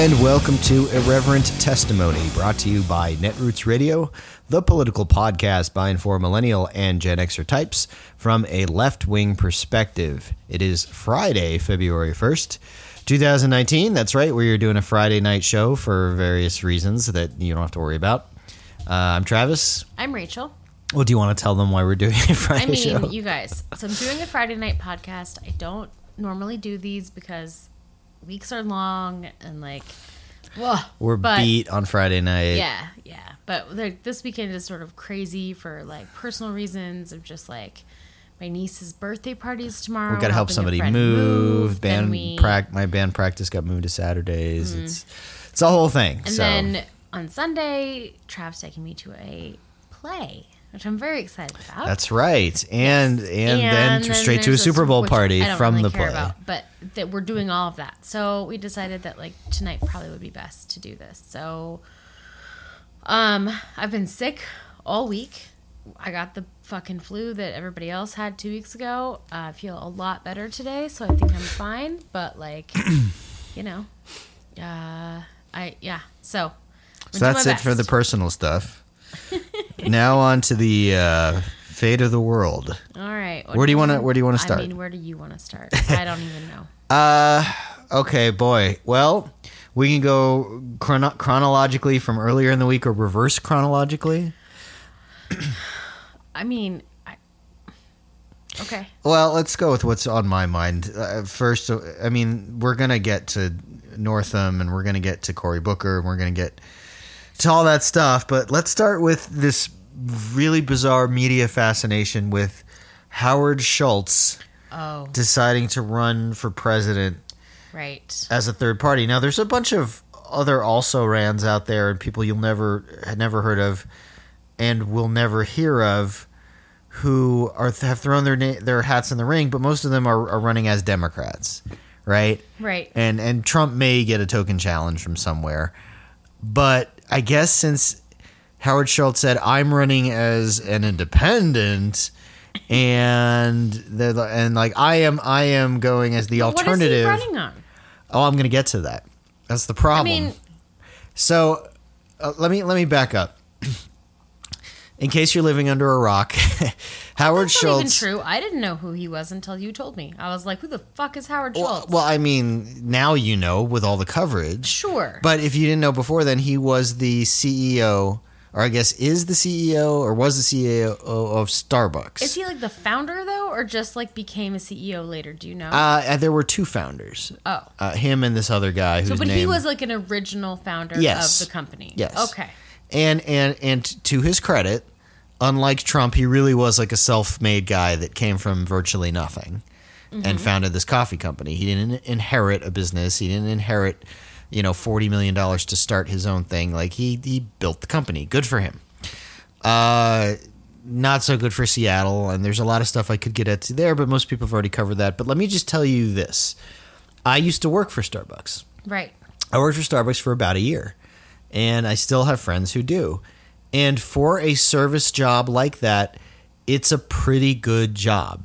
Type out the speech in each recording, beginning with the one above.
And welcome to Irreverent Testimony, brought to you by Netroots Radio, the political podcast by and for millennial and Gen Xer types from a left wing perspective. It is Friday, February 1st, 2019. That's right, we are doing a Friday night show for various reasons that you don't have to worry about. Uh, I'm Travis. I'm Rachel. Well, do you want to tell them why we're doing a Friday I mean, show? you guys. So I'm doing a Friday night podcast. I don't normally do these because weeks are long and like, whoa. we're but, beat on Friday night. Yeah, yeah. But like, this weekend is sort of crazy for like personal reasons of just like my niece's birthday parties tomorrow. We got to help somebody friend move. Band we- prac- my band practice got moved to Saturdays. Mm-hmm. It's it's a whole thing. And so then on Sunday, Trav's taking me to a play, which I'm very excited about. that's right. And and, then to, straight to a Super Bowl party from really the play. About, but that we're doing all of that. So we decided that like tonight probably would be best to do this. So um I've been sick all week. I got the fucking flu that everybody else had two weeks ago. Uh, I feel a lot better today, so I think I'm fine. But like, you know, uh, I yeah. So, So that's it for the personal stuff. now on to the uh, fate of the world. All right. Where do you wanna- where do you wanna start? I mean, where do you want to start? I don't even know. Uh, okay, boy. Well, we can go chrono- chronologically from earlier in the week or reverse chronologically. I mean, I, okay. Well, let's go with what's on my mind uh, first. uh, I mean, we're gonna get to Northam, and we're gonna get to Cory Booker, and we're gonna get to all that stuff. But let's start with this really bizarre media fascination with Howard Schultz Oh, deciding to run for president right. as a third party. Now, there's a bunch of other also rans out there, and people you'll never had never heard of, and will never hear of, who are have thrown their na- their hats in the ring. But most of them are, are running as Democrats, right? Right. And and Trump may get a token challenge from somewhere, but I guess since Howard Schultz said I'm running as an independent. And the and like I am I am going as the alternative. What is he running on? Oh, I'm going to get to that. That's the problem. I mean, so uh, let me let me back up. In case you're living under a rock, Howard that's not even true. I didn't know who he was until you told me. I was like, who the fuck is Howard Well, Schultz? well, I mean, now you know with all the coverage. sure. But if you didn't know before, then he was the CEO, or I guess is the CEO, or was the CEO of Starbucks. is he like the founder though, or just like became a CEO later? Do you know? Uh, there were two founders, oh, uh, him and this other guy so but named. he was like an original founder Yes. of the company. Yes. Okay. And and and to his credit, unlike Trump, he really was like a self-made guy that came from virtually nothing Mm-hmm. and founded this coffee company. He didn't inherit a business. He didn't inherit, you know, forty million dollars to start his own thing. Like he he built the company. Good for him. Uh not so good for Seattle, and there's a lot of stuff I could get into there, but most people have already covered that. But let me just tell you this. I used to work for Starbucks. Right. I worked for Starbucks for about a year, and I still have friends who do. And for a service job like that, it's a pretty good job.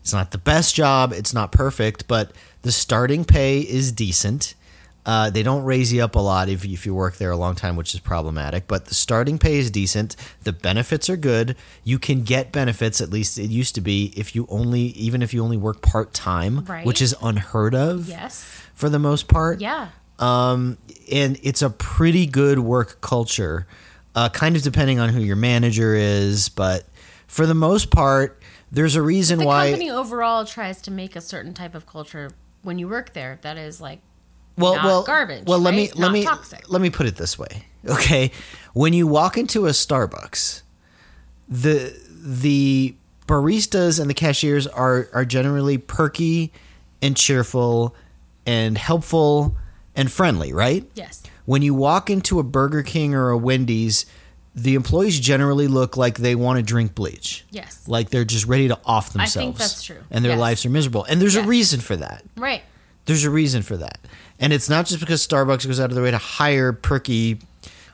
It's not the best job, it's not perfect, but the starting pay is decent. Uh, they don't raise you up a lot if, if you work there a long time, which is problematic. But the starting pay is decent. The benefits are good. You can get benefits. At least it used to be if you only, even if you only work part time, Right. which is unheard of Yes. for the most part Yeah. Um, and it's a pretty good work culture, uh, kind of depending on who your manager is, but for the most part, there's a reason The why. The company overall tries to make a certain type of culture when you work there that is like well, not well, garbage, Well, let me right? let Not me toxic. let me put it this way, okay? When you walk into a Starbucks, the the baristas and the cashiers are are generally perky and cheerful and helpful and friendly, right? yes. when you walk into a Burger King or a Wendy's, the employees generally look like they want to drink bleach. Yes. Like they're just ready to off themselves. I think that's true. And their Yes. lives are miserable. And there's Yes. a reason for that. Right. There's a reason for that. And it's not just because Starbucks goes out of their way to hire perky,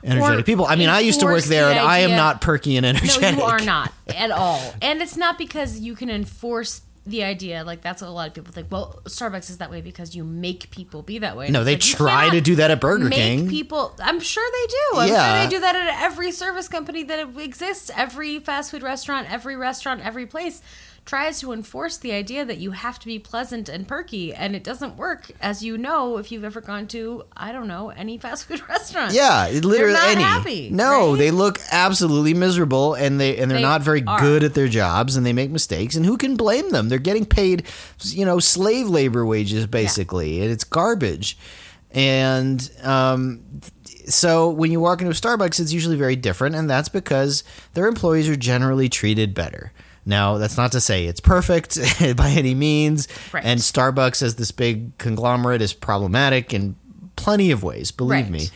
energetic Or people. I mean, I used to work there the and I am not perky and energetic. No, you are not at all. And it's not because you can enforce the idea like that's what a lot of people think. Well, Starbucks is that way because you make people be that way. No, they like, try to do that at Burger make King. people. I'm sure they do. I'm Yeah. sure they do that at every service company that exists. Every fast food restaurant, every restaurant, every place tries to enforce the idea that you have to be pleasant and perky, and it doesn't work, as you know if you've ever gone to I don't know any fast food restaurant. Yeah, literally not any. happy, no, right? they look absolutely miserable, and they and they're They not very are. good at their jobs, and they make mistakes. And who can blame them? They're getting paid, you know, slave labor wages basically, and it's garbage. And um, so when you walk into a Starbucks, it's usually very different, and that's because their employees are generally treated better. Now, that's not to say it's perfect by any means, Right. and Starbucks as this big conglomerate is problematic in plenty of ways, believe Right. me.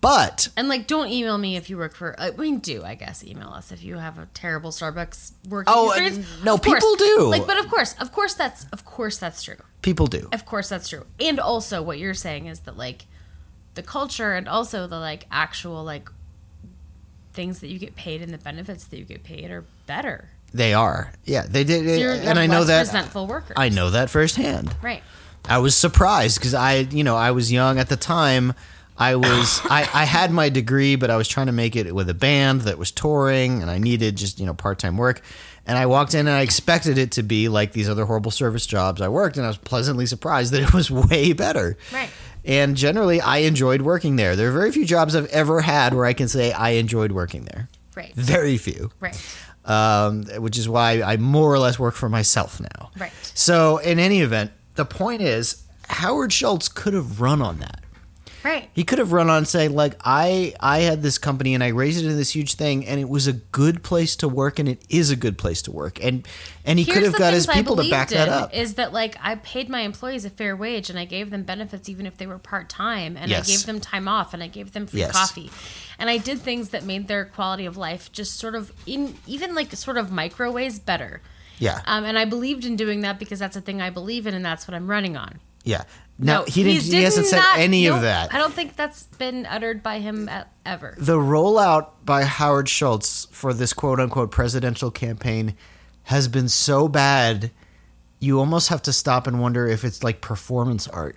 But And like, don't email me if you work for. I mean, do I guess email us if you have a terrible Starbucks working Oh, experience. uh, no, Of course. people do. Like, but of course, of course, that's of course that's true. people do. Of course, that's true. And also, what you're saying is that like the culture and also the like actual like things that you get paid and the benefits that you get paid are better. They are. Yeah, they did. You're, and I know that. resentful workers. I know that firsthand. right. I was surprised because I, you know, I was young at the time. I was, I, I had my degree, but I was trying to make it with a band that was touring, and I needed just, you know, part time work. And I walked in and I expected it to be like these other horrible service jobs I worked, and I was pleasantly surprised that it was way better. Right. And generally, I enjoyed working there. There are very few jobs I've ever had where I can say I enjoyed working there. Right. Very few. Right. Um, which is why I more or less work for myself now. Right. So, in any event, the point is, Howard Schultz could have run on that. Right. He could have run on saying, like, I I had this company and I raised it into this huge thing, and it was a good place to work, and it is a good place to work, and and he could have got his people to back that up. Is that like I paid my employees a fair wage and I gave them benefits even if they were part time and Yes. I gave them time off and I gave them free Yes. coffee. And I did things that made their quality of life just sort of in even like sort of micro ways better. yeah, Um, and I believed in doing that because that's a thing I believe in and that's what I'm running on. yeah. No, he didn't. He hasn't said not- any nope, of that. I don't think that's been uttered by him e- ever. the rollout by Howard Schultz for this quote unquote presidential campaign has been so bad, you almost have to stop and wonder if it's like performance art.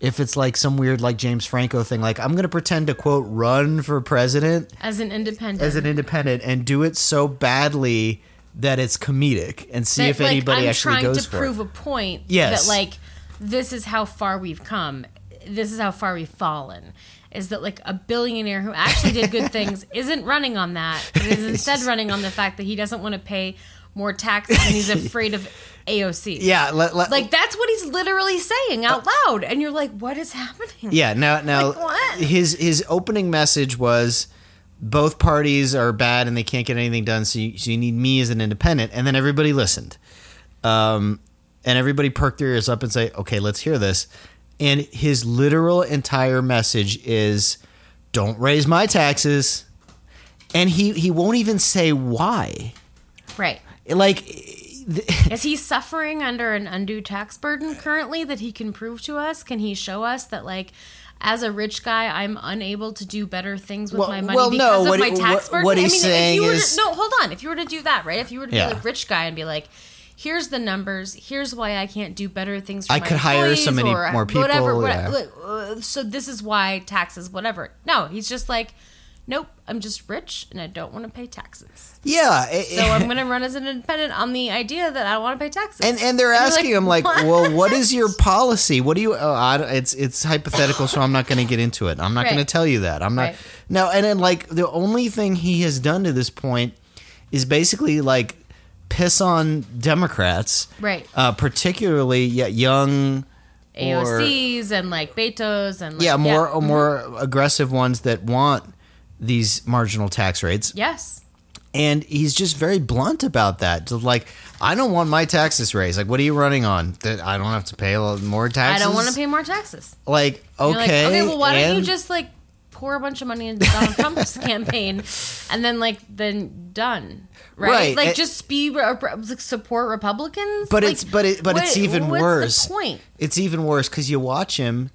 If it's like some weird like James Franco thing, like I'm gonna pretend to quote run for president As an independent. as an independent and do it so badly that it's comedic and see that, if like, anybody I'm actually trying goes to for prove a point Yes. that like this is how far we've come. This is how far we've fallen. Is that like a billionaire who actually did good things isn't running on that but is instead running on the fact that he doesn't want to pay more taxes and he's afraid of AOC Yeah, let, let, like that's what he's literally saying out loud and you're like what is happening? Yeah, now now Like his his opening message was both parties are bad and they can't get anything done, so you, so you need me as an independent. And then everybody listened, um, and everybody perked their ears up and say, "Okay, let's hear this." And his literal entire message is, "Don't raise my taxes," and he he won't even say why. right Like, Is he suffering under an undue tax burden currently that he can prove to us? Can he show us that, like, as a rich guy, I'm unable to do better things with Well- my money well, because no, of what my tax what- burden? what I he's mean, saying if you were is- no, hold on. If you were to do that, right? If you were to Yeah. be a rich guy and be like, here's the numbers, here's why I can't do better things for I could hire so many more people, Whatever, whatever. like, uh, so this is why taxes, whatever. No, he's just like, nope, I'm just rich and I don't want to pay taxes. yeah, it- So I'm going to run as an independent on the idea that I don't want to pay taxes. And and they're you're asking him like, well, what is your policy? What do you? Oh, I, it's it's hypothetical, so I'm not going to get into it. I'm not going to tell you that. I'm not. Right. No, and then like the only thing he has done to this point is basically like piss on Democrats, Right. Uh, particularly yeah, young. or- AOCs and like Betos and like, yeah, more mhm. more aggressive ones that want these marginal tax rates, yes, and he's just very blunt about that. Like, I don't want my taxes raised. Like, what are you running on? That I don't have to pay more taxes. I don't want to pay more taxes. Like, You're like, okay, okay, well, why don't you just like pour a bunch of money into Donald Trump's campaign, and then like then done, right? Right, Like and- just be like, support Republicans. But Like, it's but it but it's even worse. Point. It's even worse because you watch him,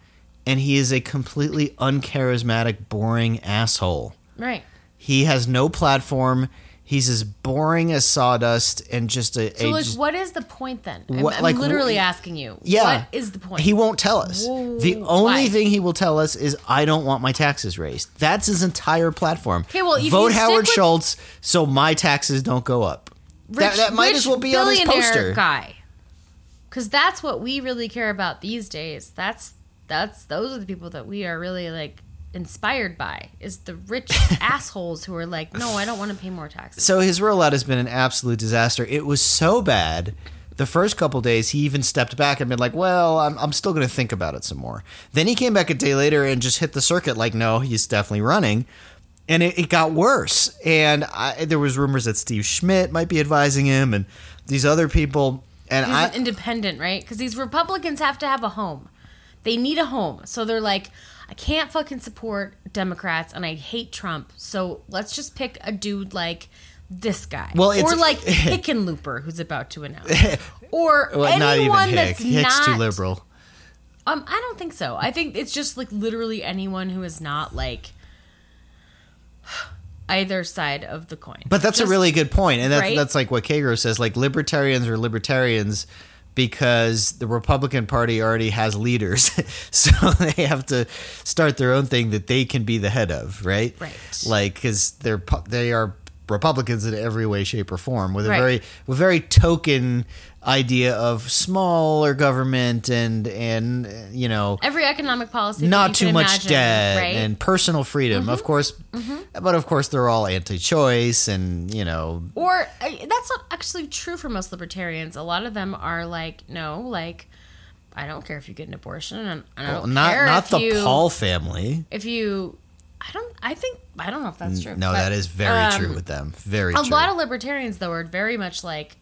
and he is a completely uncharismatic, boring asshole. Right. He has no platform. He's as boring as sawdust and just a, So a like, just- what is the point then? I'm, What- I'm like, literally asking you. Yeah. What is the point? He won't tell us. Whoa, the only why? thing he will tell us is I don't want my taxes raised. That's his entire platform. Okay, well, vote Howard Schultz so my taxes don't go up. that, Rich- that might rich as well be on his poster. guy. Because that's what we really care about these days. That's that's those are the people that we are really like inspired by. Is the rich assholes who are like, no, I don't want to pay more taxes. So his rollout has been an absolute disaster. It was so bad. The first couple days, he even stepped back and been like, "Well, I'm, I'm still going to think about it some more." Then he came back a day later and just hit the circuit like, "No, he's definitely running." And it, it got worse. And I, there was rumors that Steve Schmidt might be advising him, and these other people. And He's I, independent, right? Because these Republicans have to have a home. They need a home. So they're like, I can't fucking support Democrats and I hate Trump. So let's just pick a dude like this guy. Well, or like Hickenlooper, who's about to announce. Or well, not even anyone Hick. that's Hick's not too liberal. Um, I don't think so. I think it's just like literally anyone who is not like either side of the coin. But that's Just- a really good point, and that's Right? that's like what Kagro says. Like libertarians are libertarians because the Republican Party already has leaders, so they have to start their own thing that they can be the head of, right? Right. Like because they're they are Republicans in every way, shape, or form with a Right. very with very token idea of smaller government and and you know every economic policy. not too much imagine, debt right? Mm-hmm. and personal freedom of course but of course they're all anti-choice and you know Or uh, that's not actually true for most libertarians. A lot of them are like, no, like I don't care if you get an abortion, and I don't Well, not care not the you, Paul family. If you, I don't. I think I don't know if that's true. No, but, that is very um, true with them. Very true. A true. lot of libertarians, though, are very much like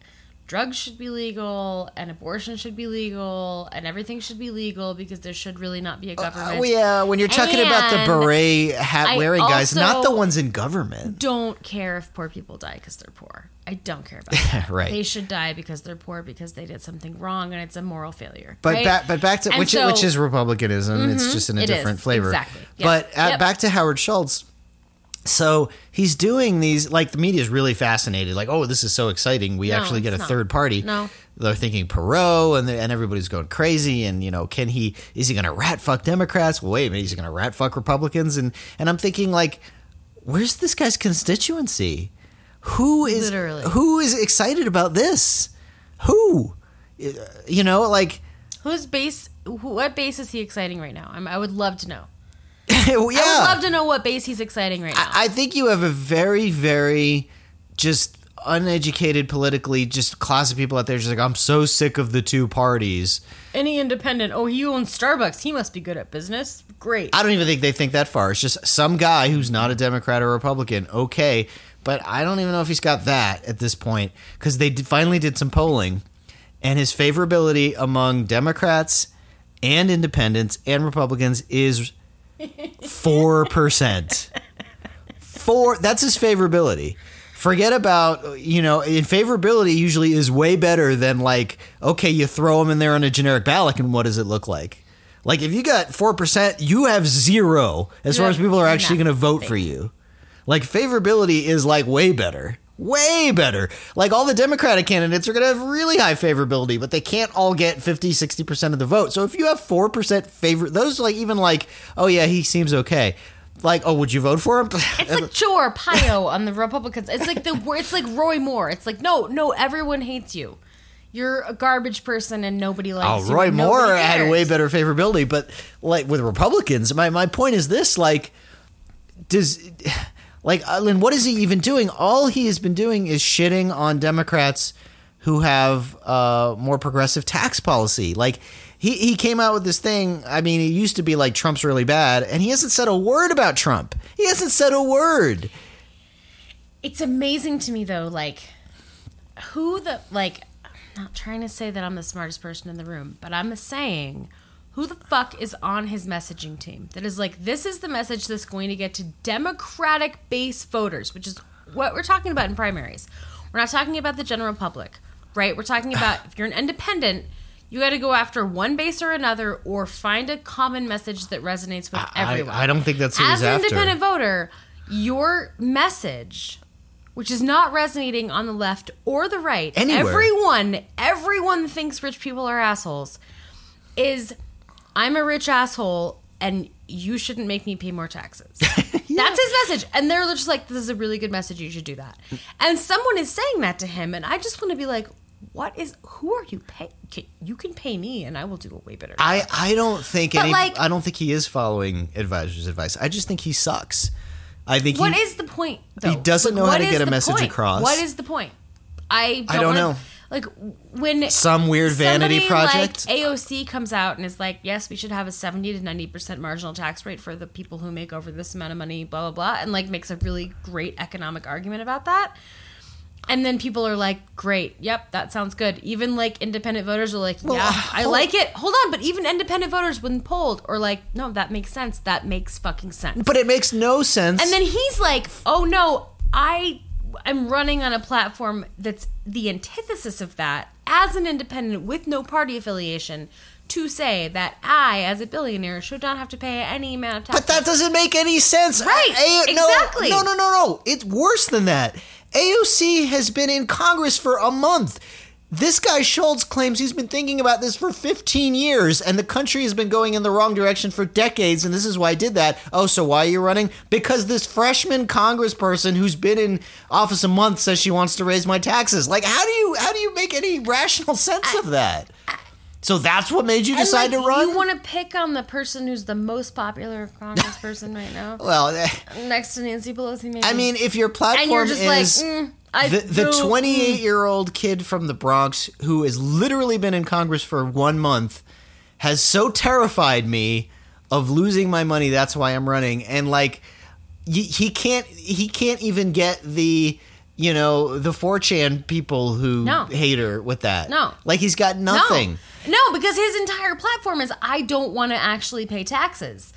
drugs should be legal and abortion should be legal and everything should be legal because there should really not be a uh, uh, government. oh yeah, when you're talking about the beret hat wearing guys, not the ones in government. don't care if poor people die because they're poor. I don't care about that. Right. They should die because they're poor because they did something wrong and it's a moral failure. But right? back, but back to And which so- which is republicanism. It's mm-hmm. just in a it is, different flavor. exactly. Yeah. But uh, Yep. back to Howard Schultz. So he's doing these like the media is really fascinated. Like, oh, this is so exciting. We No, actually get a not. third party. No. they're thinking Perot, and and everybody's going crazy. And you know, can he? Is he going to rat fuck Democrats? Well, wait a minute, he's going to rat fuck Republicans. And and I'm thinking like, where's this guy's constituency? Who is Literally. who is excited about this? Who? You know, like. Whose base? What base is he exciting right now? I'm, I would love to know. yeah. I would love to know what base he's exciting right now. I, I think you have a very, very just uneducated politically just class of people out there just like I'm so sick of the two parties. Any independent? Oh, he owns Starbucks. He must be good at business. Great. I don't even think they think that far. It's just some guy who's not a Democrat or Republican. Okay, but I don't even know if he's got that at this point because they did, finally did some polling, and his favorability among Democrats and Independents and Republicans is four percent. Four. That's his favorability. Forget about you know. In favorability, usually is way better than like okay, you throw him in there on a generic ballot, and what does it look like? Like if you got four percent, you have zero as You far as people are actually going to vote for you. Like favorability is like way better. Way better. Like all the Democratic candidates are going to have really high favorability, but they can't all get 50, 60% of the vote. So if you have 4% favor, those like even like, oh yeah, he seems okay. Like, oh, would you vote for him? It's like Joe Arpaio on the Republicans. It's like the it's like Roy Moore. It's like no, no, everyone hates you. You're a garbage person and nobody likes Oh, you. Roy Moore had way better favorability, but like with Republicans, my my point is this: like, does like Lynn, what is he even doing? All he has been doing is shitting on Democrats who have uh, more progressive tax policy. Like. He, he came out with this thing. I mean, it used to be like Trump's really bad, and he hasn't said a word about Trump. He hasn't said a word. It's amazing to me though, like who the like. I'm not trying to say that I'm the smartest person in the room, but I'm saying who the fuck is on his messaging team that is like this is the message that's going to get to Democratic base voters, which is what we're talking about in primaries. We're not talking about the general public, right? We're talking about if you're an independent, you got to go after one base or another, or find a common message that resonates with I, everyone. I don't think that's who As an after. independent voter, your message which is not resonating on the left or the right. Anywhere. Everyone, everyone thinks rich people are assholes. Is I'm a rich asshole and you shouldn't make me pay more taxes. That's his message. And they're just like, this is a really good message. You should do that. And someone is saying that to him. And I just want to be like, what is, who are you paying? You can pay me and I will do a way better job. I, I don't think But, any, like- I don't think he is following advisors' advice. I just think he sucks. I think What he, is the point? Though? He doesn't know how to get a message point? across. What is the point? I don't, I don't wanna- know. Like when some weird vanity project. like AOC comes out and is like, "Yes, we should have a seventy to ninety percent marginal tax rate for the people who make over this amount of money." Blah blah blah, and like makes a really great economic argument about that. And then people are like, "Great, yep, that sounds good." Even like independent voters are like, "Yeah, I like it." Hold on, but even independent voters, when polled, are like, "No, that makes sense. That makes fucking sense." but it makes no sense. And then he's like, "Oh no, I am running on a platform that's the antithesis of that as an independent with no party affiliation to say that I as a billionaire should not have to pay any amount of tax." But that doesn't make any sense. Right, A- no, exactly. No, no, no, no. It's worse than that. AOC has been in Congress for a month. This guy Schultz claims he's been thinking about this for 15 years, and the country has been going in the wrong direction for decades, and this is why I did that. Oh, so why are you running? Because this freshman congressperson who's been in office a month says she wants to raise my taxes. Like, how do you how do you make any rational sense of that? So that's what made you decide like, to run? You want to pick on the person who's the most popular congressperson right now, well, eh, next to Nancy Pelosi. Maybe. I mean, if your platform just like, is mm, I the, the 28 year old kid from the Bronx who has literally been in Congress for one month has so terrified me of losing my money. That's why I'm running. And like, y- he can't, he can't even get the, you know, the 4chan people who No. hate her with that. No. Like he's got nothing. No, no, because his entire platform is I don't want to actually pay taxes.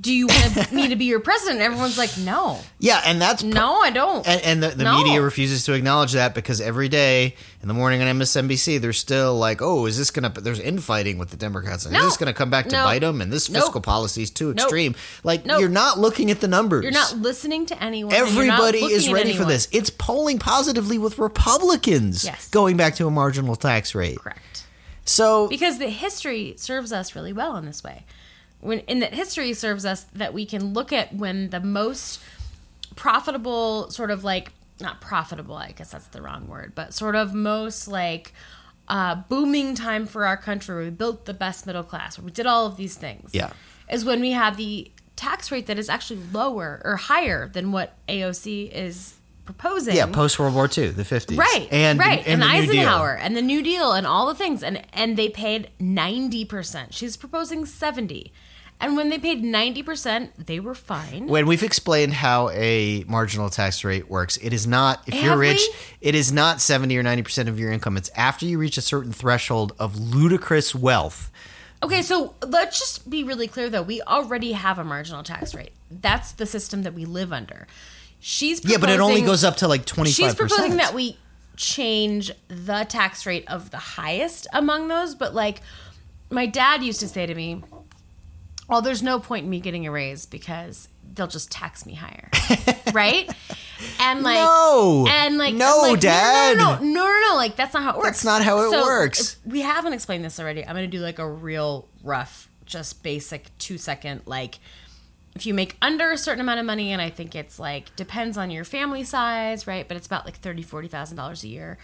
Do you want me to be your president? Everyone's like, no, Yeah. And that's no, I don't. And, and the, the No. media refuses to acknowledge that because every day in the morning on MSNBC, they're still like, "Oh, is this gonna?" There's infighting with the Democrats, and No. is this gonna come back to No. bite them? And this fiscal policy is too extreme. Like, you're not looking at the numbers. You're not listening to anyone. and you're not Everybody is ready for this. It's polling positively with Republicans. Yes. going back to a marginal tax rate. Correct. So Because the history serves us really well in this way. When in that history serves us that we can look at when the most profitable sort of like not profitable, I guess that's the wrong word, but sort of most like uh, booming time for our country where we built the best middle class, where we did all of these things. Yeah. Is when we have the tax rate that is actually lower or higher than what AOC is proposing. yeah, post World War II, the 50s, Right, and right, and, and, Eisenhower and the New Deal and all the things, and and they paid ninety percent. She's proposing seventy, and when they paid ninety percent, they were fine. when we've explained how a marginal tax rate works, it is not if you're rich, we? it is not 70 or 90% of your income. It's after you reach a certain threshold of ludicrous wealth. Okay, so let's just be really clear though. We already have a marginal tax rate. That's the system that we live under. She's Yeah, but it only goes up to like 25%. She's proposing that we change the tax rate of the highest among those, but like my dad used to say to me, "Well, there's no point in me getting a raise because they'll just tax me higher." right? And like No. and like No, like, Dad. No, no, no, no, no, no, like that's not how it works. That's not how it So, works. we haven't explained this already. I'm going to do like a real rough just basic 2 second like if you make under a certain amount of money and i think it's like depends on your family size right but it's about like 30 40000 dollars a year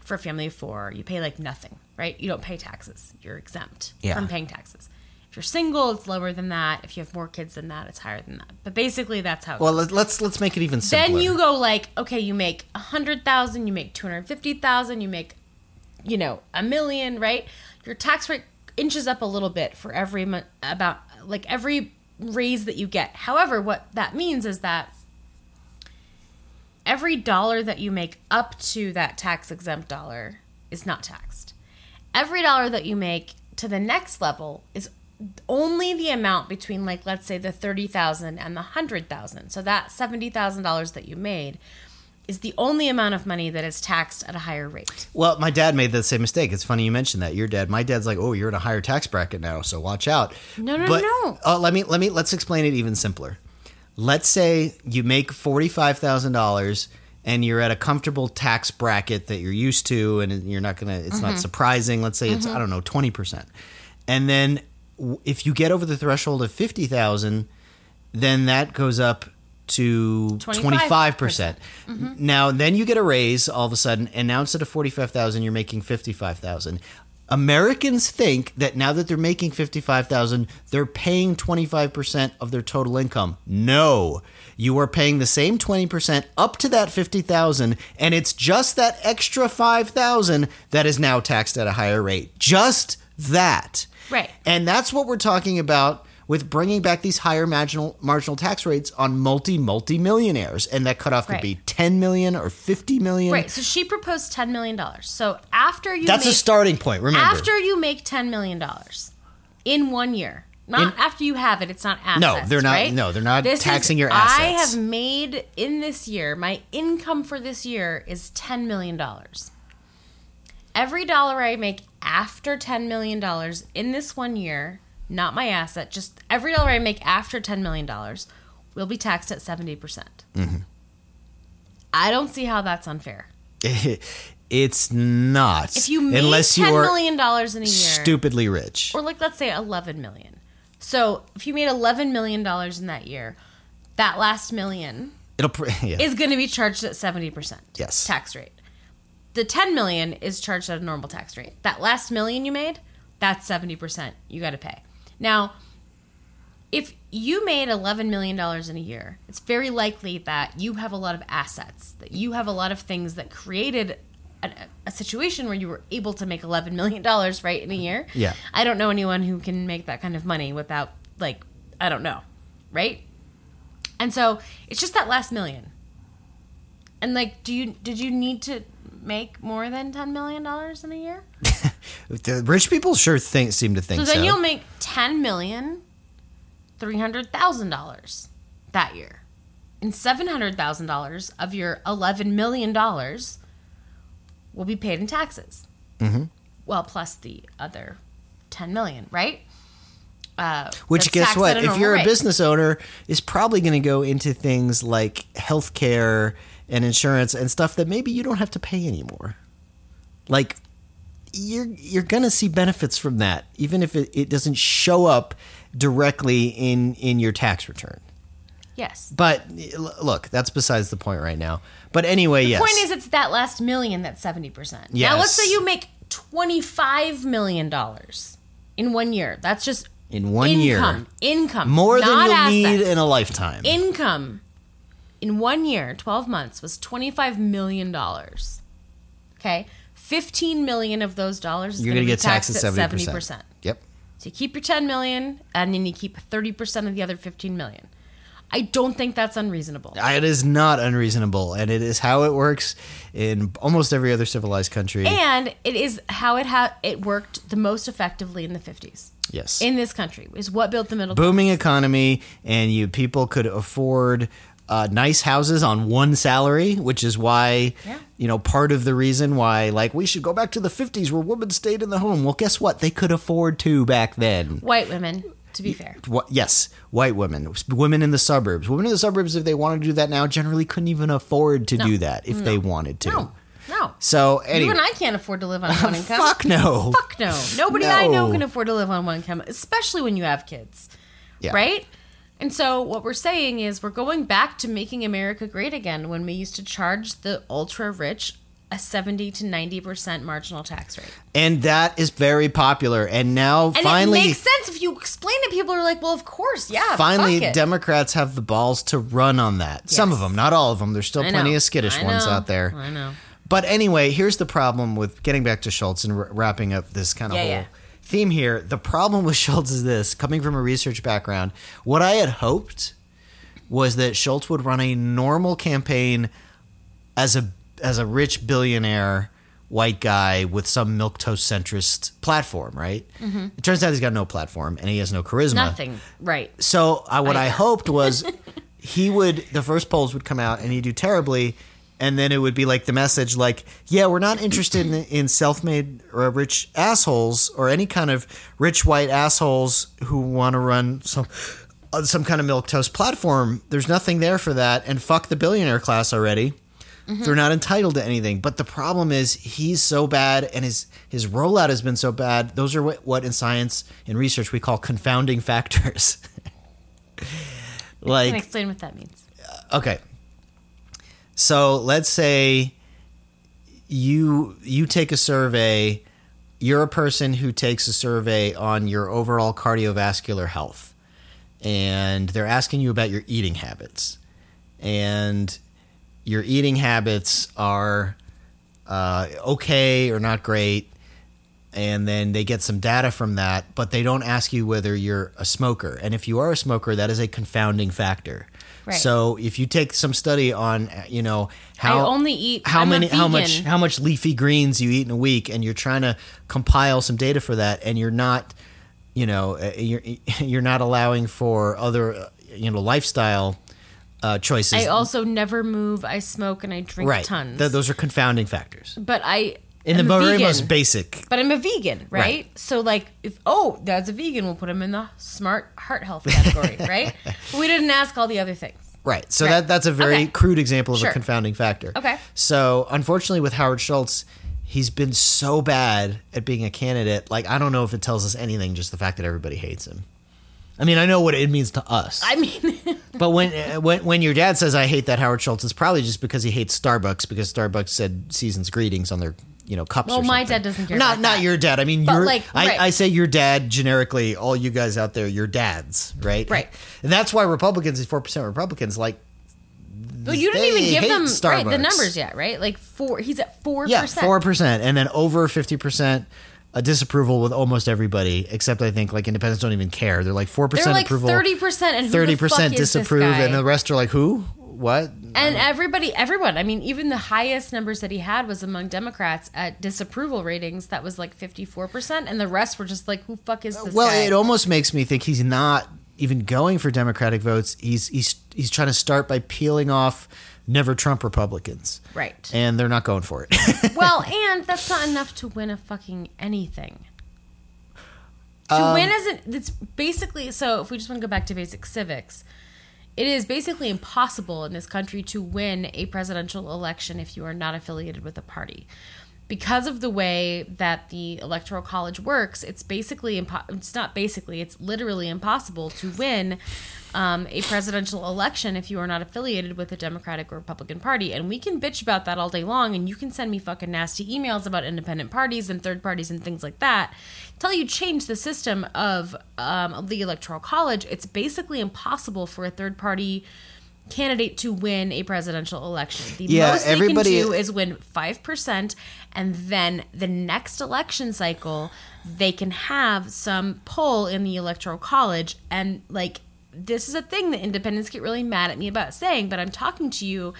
for a family of four you pay like nothing right you don't pay taxes you're exempt Yeah. from paying taxes if you're single it's lower than that. If you have more kids than that it's higher than that. But basically that's how it Well, goes. let- let's let's make it even simpler. then you go like okay you make a hundred thousand you make 250000 you make you know a million right? Your tax rate inches up a little bit for every mo- about like every raise that you get. However what that means is that every dollar that you make up to that tax exempt dollar is not taxed. Every dollar that you make to the next level is only the amount between like let's say the 30,000 and the 100,000 so that $70,000 that you made is the only amount of money that is taxed at a higher rate Well, my dad made the same mistake. It's funny you mentioned that. Your dad, my dad's like, "Oh, you're in a higher tax bracket now, so watch out." No, no, but, no. Uh, let me let me let's explain it even simpler. Let's say you make forty five thousand dollars, and you're at a comfortable tax bracket that you're used to and you're not going to it's Mm-hmm. not surprising, let's say it's I don't know, 20%. And then if you get over the threshold of 50,000, then that goes up to 25%. percent mm-hmm. Now, then you get a raise all of a sudden, and now instead of 45,000, you're making 55,000. Americans think that now that they're making 55,000, they're paying 25% of their total income. No. You are paying the same 20% up to that 50,000 and it's just that extra 5,000 that is now taxed at a higher rate. Just that. Right. And that's what we're talking about with bringing back these higher marginal marginal tax rates on multi multi millionaires, and that cutoff could Right. be ten million or fifty million. Right. So she proposed $10 million. So after you That's make, a starting point. Remember, after you make $10 million in one year, not In- after you have it, it's not assets. No, they're not- right? no, they're not This taxing is- your assets. I have made in this year, my income for this year is $10 million. Every dollar I make after $10 million in this one year, not my asset, just every dollar I make after $10 million will be taxed at 70%. percent Mm-hmm. I don't see how that's unfair. it's not. If you make unless ten you are million dollars in a year, stupidly rich. or like let's say eleven million. So if you made eleven million dollars in that year, that last million It'll yeah. is going to be charged at seventy percent. Yes. tax rate. The ten million is charged at a normal tax rate. That last million you made, that's seventy percent. You got to pay. Now, if you made eleven million dollars in a year, it's very likely that you have a lot of assets, that you have a lot of things that created a, a situation where you were able to make eleven million dollars right in a year. Yeah. I don't know anyone who can make that kind of money without like I don't know, right? And so it's just that last million. And like, do you did you need to make more than ten million dollars in a year? The rich people sure think seem to think So so. then you'll make ten million three hundred thousand dollars that year. And seven hundred thousand dollars of your eleven million dollars will be paid in taxes. Mm-hmm. Well, plus the other ten million, right? Uh, Which guess what? If you're a business owner, is probably going to go into things like healthcare and insurance and stuff that maybe you don't have to pay anymore. Like you're you're to see benefits from that, even if it, it doesn't show up directly in in your tax return. yes. But look, that's besides the point right now. But anyway, yes. The point is it's that last million that's 70%. Yes. Now let's say you make 25 million dollars in one year. That's just in one year, income. Income. more than you'll assets. need in a lifetime. income in one year, 12 months was 25 million dollars. Okay? 15 million of those dollars is you're going to get taxed taxed at at 70%. 70%. Yep. So you keep your 10 million and then you keep 30% of the other 15 million. I don't think that's unreasonable. It is not unreasonable, and it is how it works in almost every other civilized country. And it is how it ha- it worked the most effectively in the 50s. yes, in this country is what built the middle booming economy, and you people could afford uh, nice houses on one salary, which is why Yeah. you know part of the reason why like we should go back to the '50s where women stayed in the home. Well, guess what? They could afford to back then. white women. To be fair, yes, white women, women in the suburbs. Women in the suburbs, if they wanted to do that now, generally couldn't even afford to do that if they wanted to. no, no. So You and I can't afford to live on one income. fuck no. Fuck no. Nobody I know can afford to live on one income, especially when you have kids. Yeah. Right? And so what we're saying is we're going back to making America great again when we used to charge the ultra rich a 70 to 90% marginal tax rate. And that is very popular. And now And finally, it makes sense if you explain it. People are like, well, of course, yeah. finally. Democrats have the balls to run on that. Some of them, not all of them. There's still I plenty know. of skittish I ones know. out there. I know. But anyway, here's the problem with getting back to Schultz and wra- wrapping up this kind of Yeah, whole yeah. Theme here. The problem with Schultz is this coming from a research background, what I had hoped was that Schultz would run a normal campaign as a as a rich billionaire white guy with some milk toast centrist platform, right? It turns out he's got no platform and he has no charisma. Mm-hmm. Nothing. Right. So I, what I Either. hoped was he would the first polls would come out and he'd do terribly, and then it would be like the message like, yeah, we're not interested in, in self-made or rich assholes or any kind of rich white assholes who want to run some uh, some kind of milk toast platform. There's nothing there for that, and fuck the billionaire class already. Mm-hmm. They're not entitled to anything. But the problem is he's so bad and his his rollout has been so bad. Those are what, what in science and research we call confounding factors. like Can explain what that means? Uh, okay so let's say you you take a survey. You're a person who takes a survey on your overall cardiovascular health. And they're asking you about your eating habits. And your eating habits are uh, okay or not great. And then they get some data from that but they don't ask you whether you're a smoker. And if you are a smoker that is a confounding factor Right. so if you take some study on you know how I only eat- how I'm many how much how much leafy greens you eat in a week and you're trying to compile some data for that and you're not you know uh, you're you're not allowing for other uh, you know lifestyle uh, choices I also never move. I smoke and I drink right tons. Th- those are confounding factors but I in the am a very vegan. most basic But I'm a vegan, right? Right. So like, if oh, dad's a vegan, we'll put him in the smart heart health category, right? But we didn't ask all the other things. Right. So Right. that that's a very Okay. crude example of Sure. a confounding factor. Okay. So unfortunately, with Howard Schultz, he's been so bad at being a candidate. Like I don't know if it tells us anything, just the fact that everybody hates him. I mean, I know what it means to us, I mean, but when uh, when when your dad says I hate that Howard Schultz, it's probably just because he hates Starbucks because Starbucks said season's greetings on their you know cups. Well, my dad doesn't care Not not that. your dad. I mean, But, your like, I, right. I say your dad generically. All you guys out there, your dads, right? Right. And that's why Republicans, four percent Republicans, like well, you didn't even give them right, the numbers yet, right? Like four. He's at four Yeah, percent. four percent, and then over fifty percent a disapproval with almost everybody, except I think like independents don't even care. They're like four percent like approval, thirty percent, and thirty percent disapprove, and the rest are like who, what? And everybody, everyone. I mean, even the highest numbers that he had was among Democrats at disapproval ratings. That was like fifty-four percent, and the rest were just like, "Who fuck is this Well, guy?" it almost makes me think he's not even going for Democratic votes. He's he's he's trying to start by peeling off never Trump Republicans, right. and they're not going for it. well, and that's not enough to win a fucking anything. To Um, win isn't. It's basically so. If we just want to go back to basic civics, it is basically impossible in this country to win a presidential election if you are not affiliated with a party. Because of the way that the electoral college works, it's basically impo- it's not basically it's literally impossible to win um, a presidential election if you are not affiliated with the Democratic or Republican Party. And we can bitch about that all day long, and you can send me fucking nasty emails about independent parties and third parties and things like that. Until you change the system of um, the Electoral College, it's basically impossible for a third party candidate to win a presidential election. The Yeah, most they can do is win 5%, and then the next election cycle, they can have some pull in the Electoral College. And, like, this is a thing that independents get really mad at me about saying, but I'm talking to you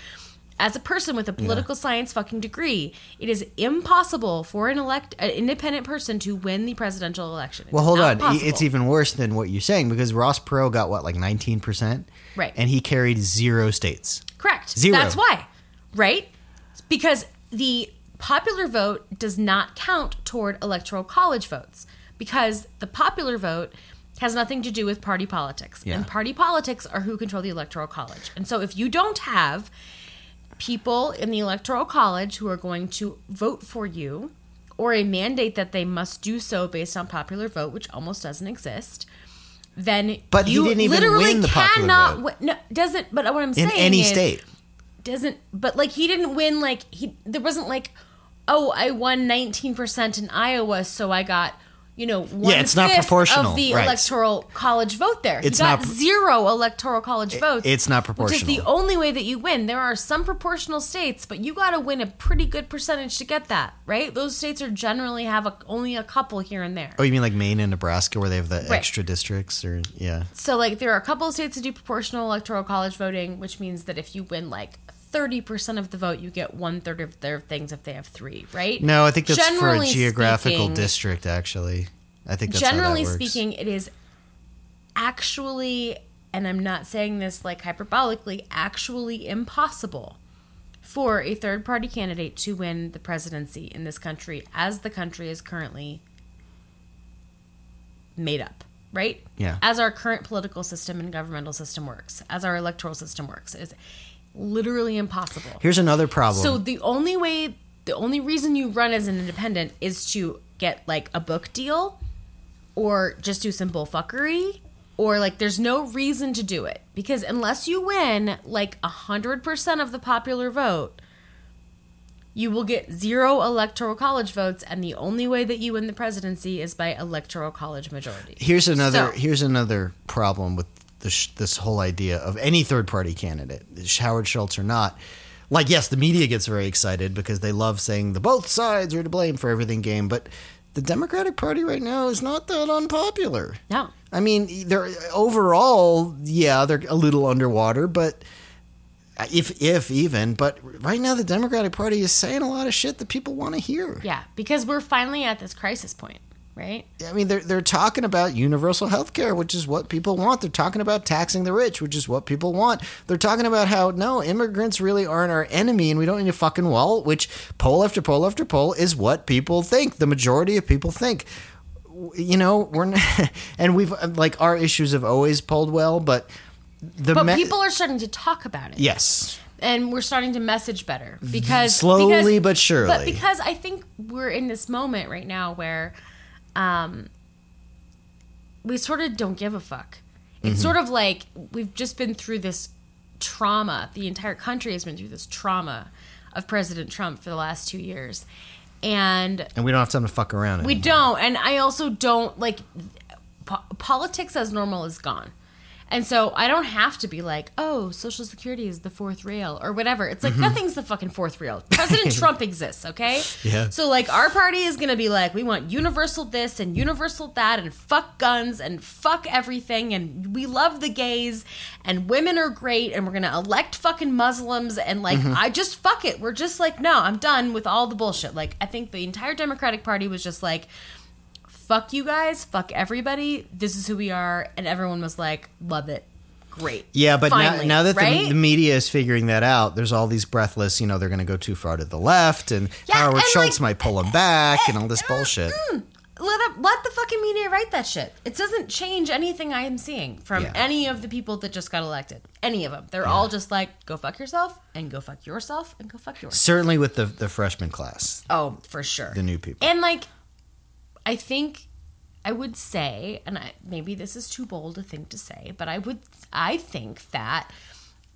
as a person with a political science fucking degree. It is impossible for an elect an independent person to win the presidential election. It Well, hold on. possible. It's even worse than what you're saying because Ross Perot got what, like 19%? Right. And he carried zero states. Correct. Zero. That's why, right? Because the popular vote does not count toward electoral college votes because the popular vote has nothing to do with party politics. Yeah. And party politics are who control the electoral college. And so if you don't have people in the electoral college who are going to vote for you or a mandate that they must do so based on popular vote, which almost doesn't exist, then But you didn't even literally win the popular cannot vote. no, doesn't. But what I'm saying In any is, state. doesn't but like he didn't win like he there wasn't like oh I won 19% in Iowa so I got you know one Yeah, it's not proportional, of the right. electoral college vote there It's he got not- zero electoral college votes it's not proportional, which is the only way that you win there are some proportional states but you got to win a pretty good percentage to get that right those states are generally have a, only a couple here and there Oh, you mean like Maine and Nebraska where they have the Right. extra districts or yeah. so like there are a couple of states that do proportional electoral college voting, which means that if you win like thirty percent of the vote, you get one third of their things if they have three, right? No, I think that's Generally for a geographical speaking- district actually. I think Generally speaking, it is actually, and I'm not saying this like hyperbolically, actually impossible for a third party candidate to win the presidency in this country as the country is currently made up, right? Yeah. As our current political system and governmental system works, as our electoral system works, is literally impossible. Here's another problem. So the only way, the only reason you run as an independent is to get like a book deal, or just do some bullfuckery, or like there's no reason to do it because unless you win like a hundred percent of the popular vote, you will get zero electoral college votes, and the only way that you win the presidency is by electoral college majority. here's another So- here's another problem with this this whole idea of any third party candidate, Howard Schultz or not. Like, yes, the media gets very excited because they love saying the both sides are to blame for everything game, but the Democratic Party right now is not that unpopular. No, I mean, they're overall, yeah, they're a little underwater, but if if even, but right now the Democratic Party is saying a lot of shit that people want to hear. yeah, because we're finally at this crisis point, right? I mean, they're they're talking about universal health care, which is what people want. They're talking about taxing the rich, which is what people want. They're talking about how no immigrants really aren't our enemy, and we don't need a fucking wall. Which poll after poll after poll is what people think. The majority of people think. You know, we're not, and we've like our issues have always polled well, but the But me- people are starting to talk about it. yes, and we're starting to message better because Slowly because- but surely. But because I think we're in this moment right now where, um, we sort of don't give a fuck. Mm-hmm. It's sort of like we've just been through this trauma. The entire country has been through this trauma of President Trump for the last two years, and and we don't have time to fuck around. we anymore. don't. And I also don't like po- politics as normal is gone. And so I don't have to be like, oh, Social Security is the fourth rail or whatever. It's like Mm-hmm. nothing's the fucking fourth rail. President Trump exists, okay? Yeah. So like our party is gonna be like, we want universal this and universal that and fuck guns and fuck everything and we love the gays and women are great and we're gonna elect fucking Muslims and like Mm-hmm. I just fuck it. We're just like, no, I'm done with all the bullshit. Like I think the entire Democratic Party was just like fuck you guys, fuck everybody. This is who we are, and everyone was like, love it, great. Yeah, but Finally, now, now that right? the, the media is figuring that out, there's all these breathless, you know, they're going to go too far to the left, and Yeah, Howard and, Schultz like, might pull them back, and all this mm, bullshit. Mm. let up, let the fucking media write that shit. It doesn't change anything I am seeing from Yeah. any of the people that just got elected. Any of them, they're all just like, go fuck yourself, and go fuck yourself, and go fuck yours. Certainly with the the freshman class, Oh, for sure. the new people. And like, I think I would say, and I, maybe this is too bold a thing to say, but I would, I think that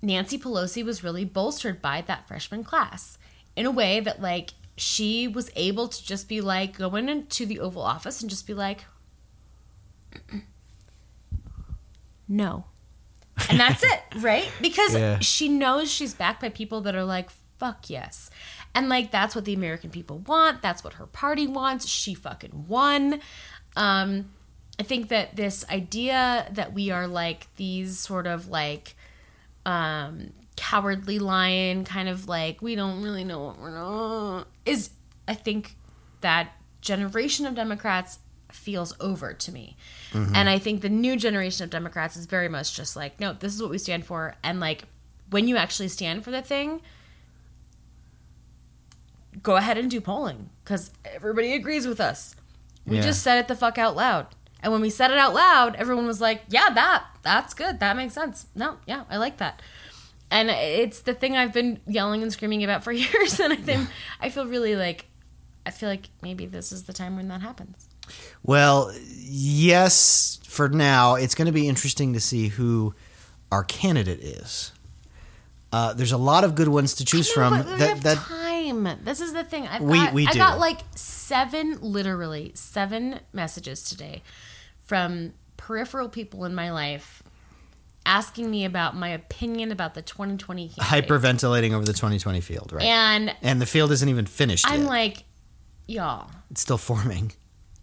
Nancy Pelosi was really bolstered by that freshman class in a way that like she was able to just be like go in into the Oval Office and just be like, no, and that's it, right? Because Yeah. she knows she's backed by people that are like, fuck yes. And like that's what the American people want. That's what her party wants. She fucking won. Um, I think that this idea that we are like these sort of like um cowardly lion kind of like we don't really know what we're not is I think that generation of Democrats feels over to me. And I think the new generation of Democrats is very much just like, no, this is what we stand for. And like when you actually stand for the thing, go ahead and do polling because everybody agrees with us. We Yeah. just said it the fuck out loud. And when we said it out loud, everyone was like, yeah, that, that's good. That makes sense. No, yeah, I like that. And it's the thing I've been yelling and screaming about for years. And I think, I feel really like, I feel like maybe this is the time when that happens. Well, yes, for now, it's going to be interesting to see who our candidate is. Uh, there's a lot of good ones to choose know, from. That that This is the thing. I've We- got, we I do. got like seven, literally seven messages today from peripheral people in my life asking me about my opinion about the 2020 candidate. hyperventilating over the 2020 field, right? And And the field isn't even finished I'm yet. like, y'all. it's still forming.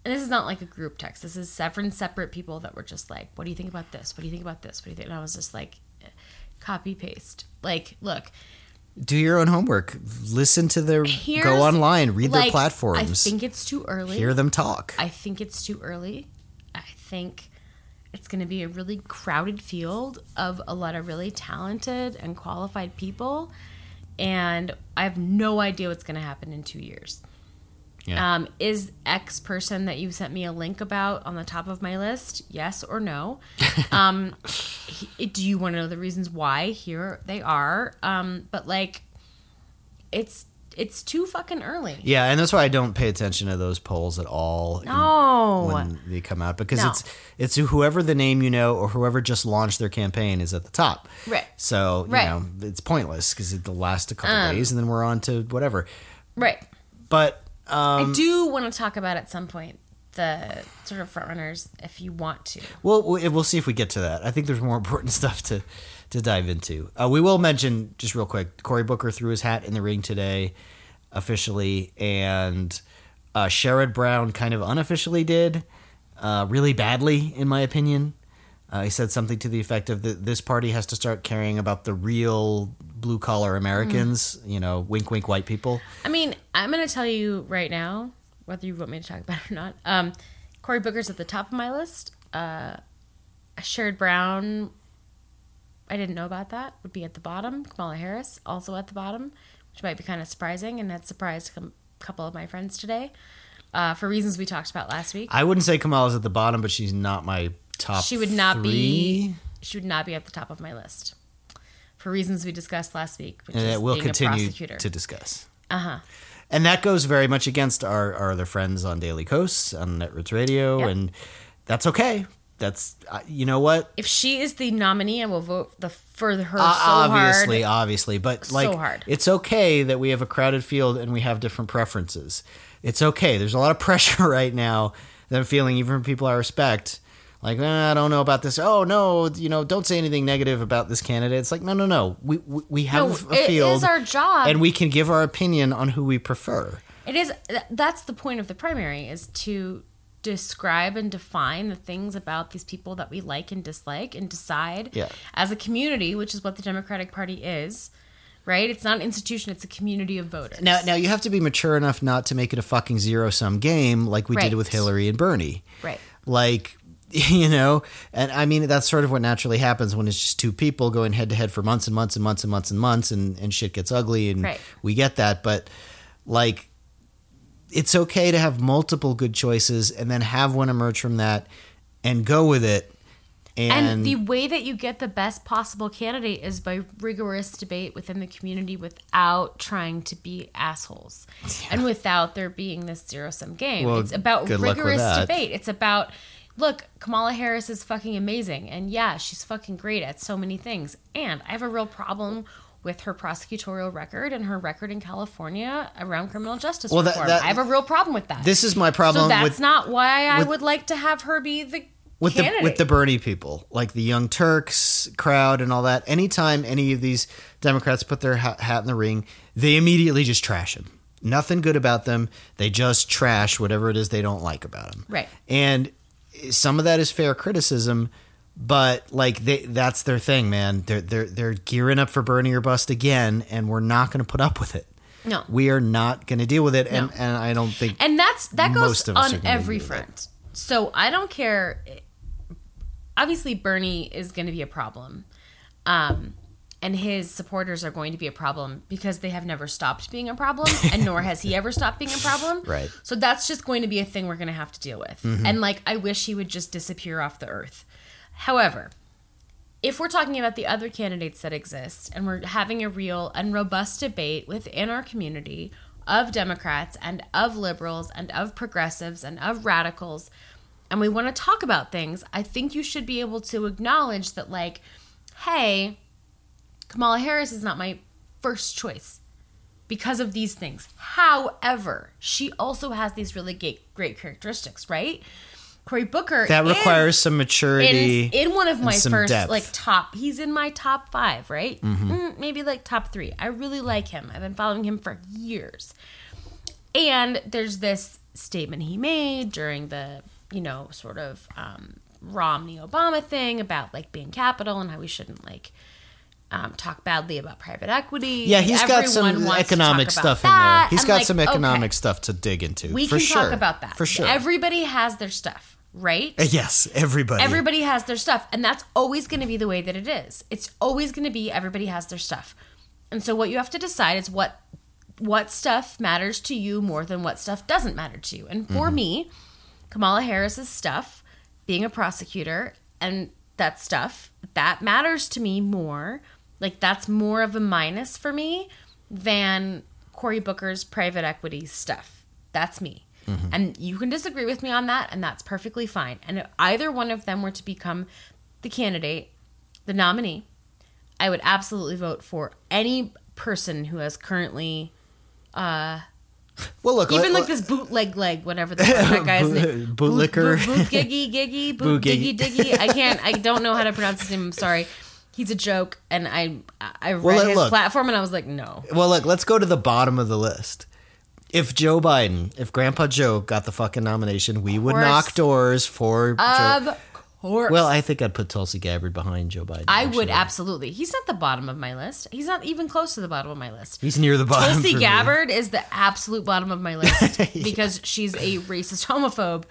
And this is not like a group text. This is seven separate people that were just like, "What do you think about this? What do you think about this? What do you think?" And I was just like, copy paste. Like, look, Do your own homework. Listen to their here's go online, read their platforms, I think it's too early. hear them talk. I think it's too early. I think it's going to be a really crowded field of a lot of really talented and qualified people. And I have no idea what's going to happen in two years. Yeah. Um, is X person that you sent me a link about on the top of my list? Yes or no? Um, he- do you want to know the reasons why? Here they are. Um, but like, it's it's too fucking early. Yeah, and that's why I don't pay attention to those polls at all. No. when they come out because No. it's it's whoever the name you know or whoever just launched their campaign is at the top. Right. So you Right. know it's pointless because it'll last a couple Um, days and then we're on to whatever. Right. But um, I do want to talk about at some point the sort of frontrunners if you want to. we'll we'll we'll see if we get to that. I think there's more important stuff to to dive into. Uh, we will mention just real quick. Cory Booker threw his hat in the ring today, officially, and uh, Sherrod Brown kind of unofficially did, uh, really badly in my opinion. Uh, he said something to the effect of that this party has to start caring about the real blue collar Americans. You know, wink, wink, white people. I mean, I'm going to tell you right now, whether you want me to talk about it or not. Um, Cory Booker's at the top of my list. Uh, Sherrod Brown, I didn't know about that, would be at the bottom. Kamala Harris, also at the bottom, which might be kind of surprising, and that surprised a couple of my friends today uh, for reasons we talked about last week. I wouldn't say Kamala's at the bottom, but she's not my top. she would not three. be. She would not be at the top of my list for reasons we discussed last week, which and is that we'll continue prosecutor. to discuss. uh huh. And that goes very much against our, our other friends on Daily Kos, on Netroots Radio, Yep. and that's okay. That's uh, you know what? If she is the nominee, I will vote the for her Uh, so obviously, hard. obviously, but So like hard. it's okay that we have a crowded field and we have different preferences. It's okay. There's a lot of pressure right now that I'm feeling, even from people I respect. Like, "Eh, I don't know about this. Oh no, you know, don't say anything negative about this candidate. It's like, no, no, no. We we, we have No, a field, is our job. and we can give our opinion on who we prefer. It is. That's the point of the primary is to describe and define the things about these people that we like and dislike, and decide Yeah. as a community, which is what the Democratic Party is. Right? It's not an institution; it's a community of voters. Now, now you have to be mature enough not to make it a fucking zero sum game like we Right. did with Hillary and Bernie. right? Like, you know, and I mean that's sort of what naturally happens when it's just two people going head to head for months and months and months and months and months, and and shit gets ugly, and Right. we get that. But like, it's okay to have multiple good choices and then have one emerge from that and go with it. And, And, the way that you get the best possible candidate is by rigorous debate within the community without trying to be assholes and without there being this zero sum game. Well, it's about good luck with rigorous debate. It's about, look, Kamala Harris is fucking amazing. And yeah, she's fucking great at so many things. And I have a real problem with her prosecutorial record and her record in California around criminal justice Well, reform. that- I have a real problem with that. this is my problem so that's with not why I with- would like to have her be the with the with the Bernie people, like the Young Turks crowd and all that. Anytime any of these Democrats put their hat, hat in the ring, they immediately just trash him. Nothing good about them. They just trash whatever it is they don't like about him. Right. And some of that is fair criticism, but like they that's their thing, man. They're they're they're gearing up for Bernie or bust again, and we're not going to put up with it. No. We are not going to deal with it, and No. and I don't think and that's that goes Most of us are on every agree with that. front. So I don't care. Obviously, Bernie is going to be a problem, um, and his supporters are going to be a problem because they have never stopped being a problem, and nor has he ever stopped being a problem. Right. So that's just going to be a thing we're going to have to deal with. Mm-hmm. And like, I wish he would just disappear off the earth. However, if we're talking about the other candidates that exist and we're having a real and robust debate within our community of Democrats and of liberals and of progressives and of radicals, and we want to talk about things, I think you should be able to acknowledge that, like, hey, Kamala Harris is not my first choice because of these things. However, she also has these really great, great characteristics, right? Cory Booker that requires some maturity. in, in one of my first depth. like top he's in my top five right Mm, maybe like top three i really like him i've been following him for years and there's this statement he made during the you know sort of um, romney obama thing about like Bain Capital and how we shouldn't like um, talk badly about private equity Yeah, he's got some Everyone wants to economic stuff in there. He's got like, some okay, economic stuff to dig into. we for can sure. talk about that for sure. everybody has their stuff right Uh, yes, everybody. Everybody has their stuff, and that's always going to be the way that it is. It's always going to be everybody has their stuff. And so what you have to decide is what what stuff matters to you more than what stuff doesn't matter to you. And for me, Kamala Harris's stuff, being a prosecutor and that stuff, that matters to me more. Like that's more of a minus for me than Cory Booker's private equity stuff. That's me. And you can disagree with me on that, and that's perfectly fine. And if either one of them were to become the candidate, the nominee, I would absolutely vote for any person who has currently uh Well, look, even let- like this bootleg leg, whatever the that guy's Boot- name. bootlicker. Boot, boot, giggy giggy. Boot Boot-giggy. giggy diggy. I can't. I don't know how to pronounce his name. I'm sorry. He's a joke, and I I read Well, his look. platform, and I was like, no. Well, look, let's go to the bottom of the list. If Joe Biden, if Grandpa Joe got the fucking nomination, we would course. knock doors for Joe. Of course. Well, I think I'd put Tulsi Gabbard behind Joe Biden. I would actually. absolutely. He's not the bottom of my list. He's not even close to the bottom of my list. He's near the bottom. Tulsi for me. Gabbard is the absolute bottom of my list because she's a racist homophobe.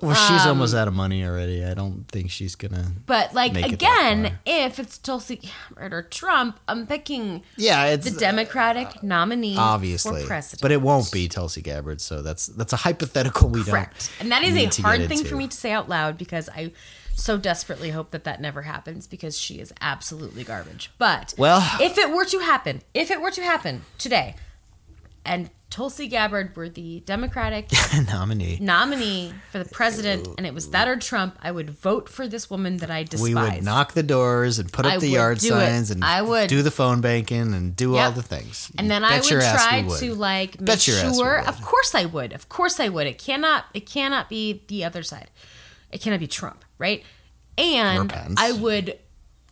Well, she's Um, almost out of money already. I don't think she's gonna. But like Make it that again, if it's Tulsi Gabbard or Trump, I'm picking Yeah, it's the Democratic nominee obviously, for president. but it won't be Tulsi Gabbard. So that's that's a hypothetical we correct. don't. And that is a hard thing for me to say out loud because I so desperately hope that that never happens because she is absolutely garbage. But Well- if it were to happen, if it were to happen today, and Tulsi Gabbard were the Democratic nominee. nominee for the president, and it was that or Trump, I would vote for this woman that I despise. We would knock the doors and put up I the yard do it. signs and I would. do the phone banking and do all the things. and then I would try would. to like make Bet your ass we sure. Of course I would. Of course I would. It cannot. It cannot be the other side. It cannot be Trump, right? And I would,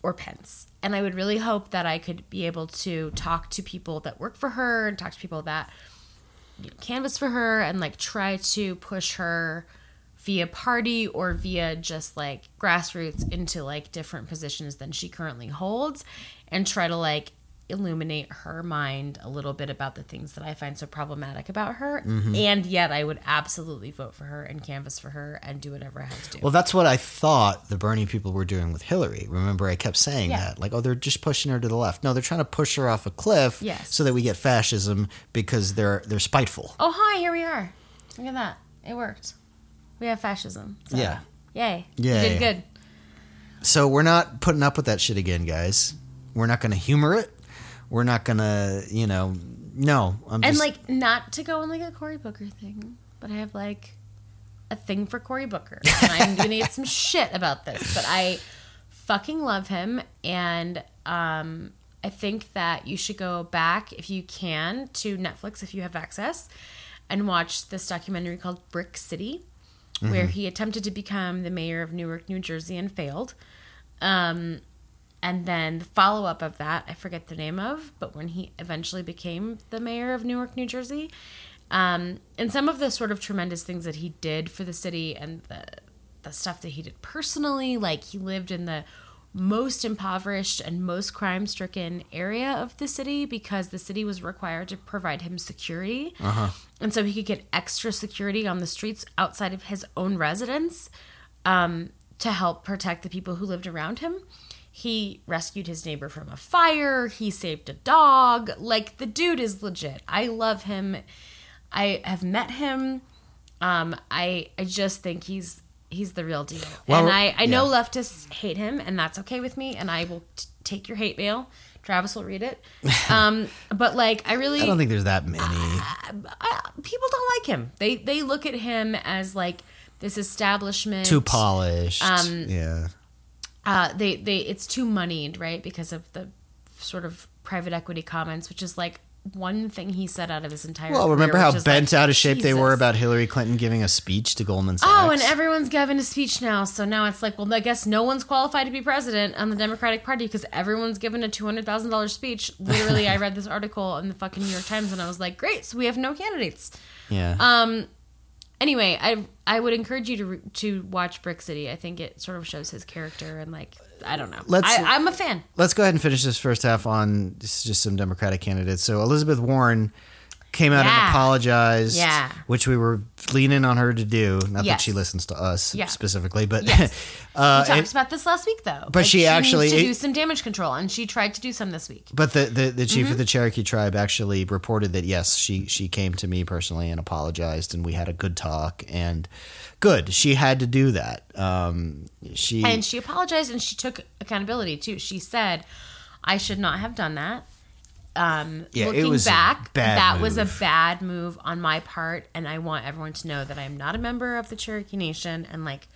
or Pence, and I would really hope that I could be able to talk to people that work for her and talk to people that you know, canvas for her and like try to push her via party or via just like grassroots into like different positions than she currently holds and try to like illuminate her mind a little bit about the things that I find so problematic about her. Mm-hmm. And yet I would absolutely vote for her and canvas for her and do whatever I have to do. Well, that's what I thought the Bernie people were doing with Hillary. Remember, I kept saying Yeah. that. Like, oh, they're just pushing her to the left. No, they're trying to push her off a cliff Yes. so that we get fascism because they're they're spiteful. oh, hi, here we are. Look at that. It worked. We have fascism. So, Yeah. Yay. Yay. You did good. So we're not putting up with that shit again, guys. We're not going to humor it. We're not to, you know, no. I'm And just, like not to go on like a Cory Booker thing, but I have like a thing for Cory Booker. And I'm gonna get some shit about this. But I fucking love him and um I think that you should go back if you can to Netflix if you have access and watch this documentary called Brick City, where he attempted to become the mayor of Newark, New Jersey and failed. Um and then the follow up of that, I forget the name of, but when he eventually became the mayor of Newark, New Jersey, um, and some of the sort of tremendous things that he did for the city and the the stuff that he did personally, like he lived in the most impoverished and most crime stricken area of the city because the city was required to provide him security. And so he could get extra security on the streets outside of his own residence um, to help protect the people who lived around him. He rescued his neighbor from a fire. He saved a dog. Like the dude is legit. I love him. I have met him. Um, I I just think he's he's the real deal. Well, and I I know yeah. leftists hate him, and that's okay with me. And I will t- take your hate mail. Travis will read it. Um, but like I really I don't think there's that many. I, people don't like him. They they look at him as like this establishment Too polished. Um, yeah. Uh, they they it's too moneyed, right? Because of the sort of private equity comments, which is like one thing he said out of his entire. Well, career, remember how bent like, out of shape they were about Hillary Clinton giving a speech to Goldman Sachs? Oh, and everyone's giving a speech now. So now it's like, well, I guess no one's qualified to be president on the Democratic Party because everyone's given a two hundred thousand dollars speech. Literally, I read this article in the fucking New York Times, and I was like, great, so we have no candidates. yeah. Um. Anyway, I I would encourage you to re- to watch Brick City. I think it sort of shows his character and like I don't know. Let's- I, I'm a fan. Let's go ahead and finish this first half on this is just some Democratic candidates. So Elizabeth Warren came out and apologized. Yeah. which we were leaning on her to do. Not that she listens to us Yeah. specifically, but Yes. uh, we talked about this last week, though. But she actually- needs to it- do some damage control, and she tried to do some this week. But the, the, the chief Mm-hmm. of the Cherokee tribe actually reported that yes, she she came to me personally and apologized, and we had a good talk. And good, she had to do that. Um, she And she apologized, and she took accountability too. She said, "I should not have done that." Um, Yeah, it looking was back, that was a bad move on my part, and I want everyone to know that I am not a member of the Cherokee Nation, and like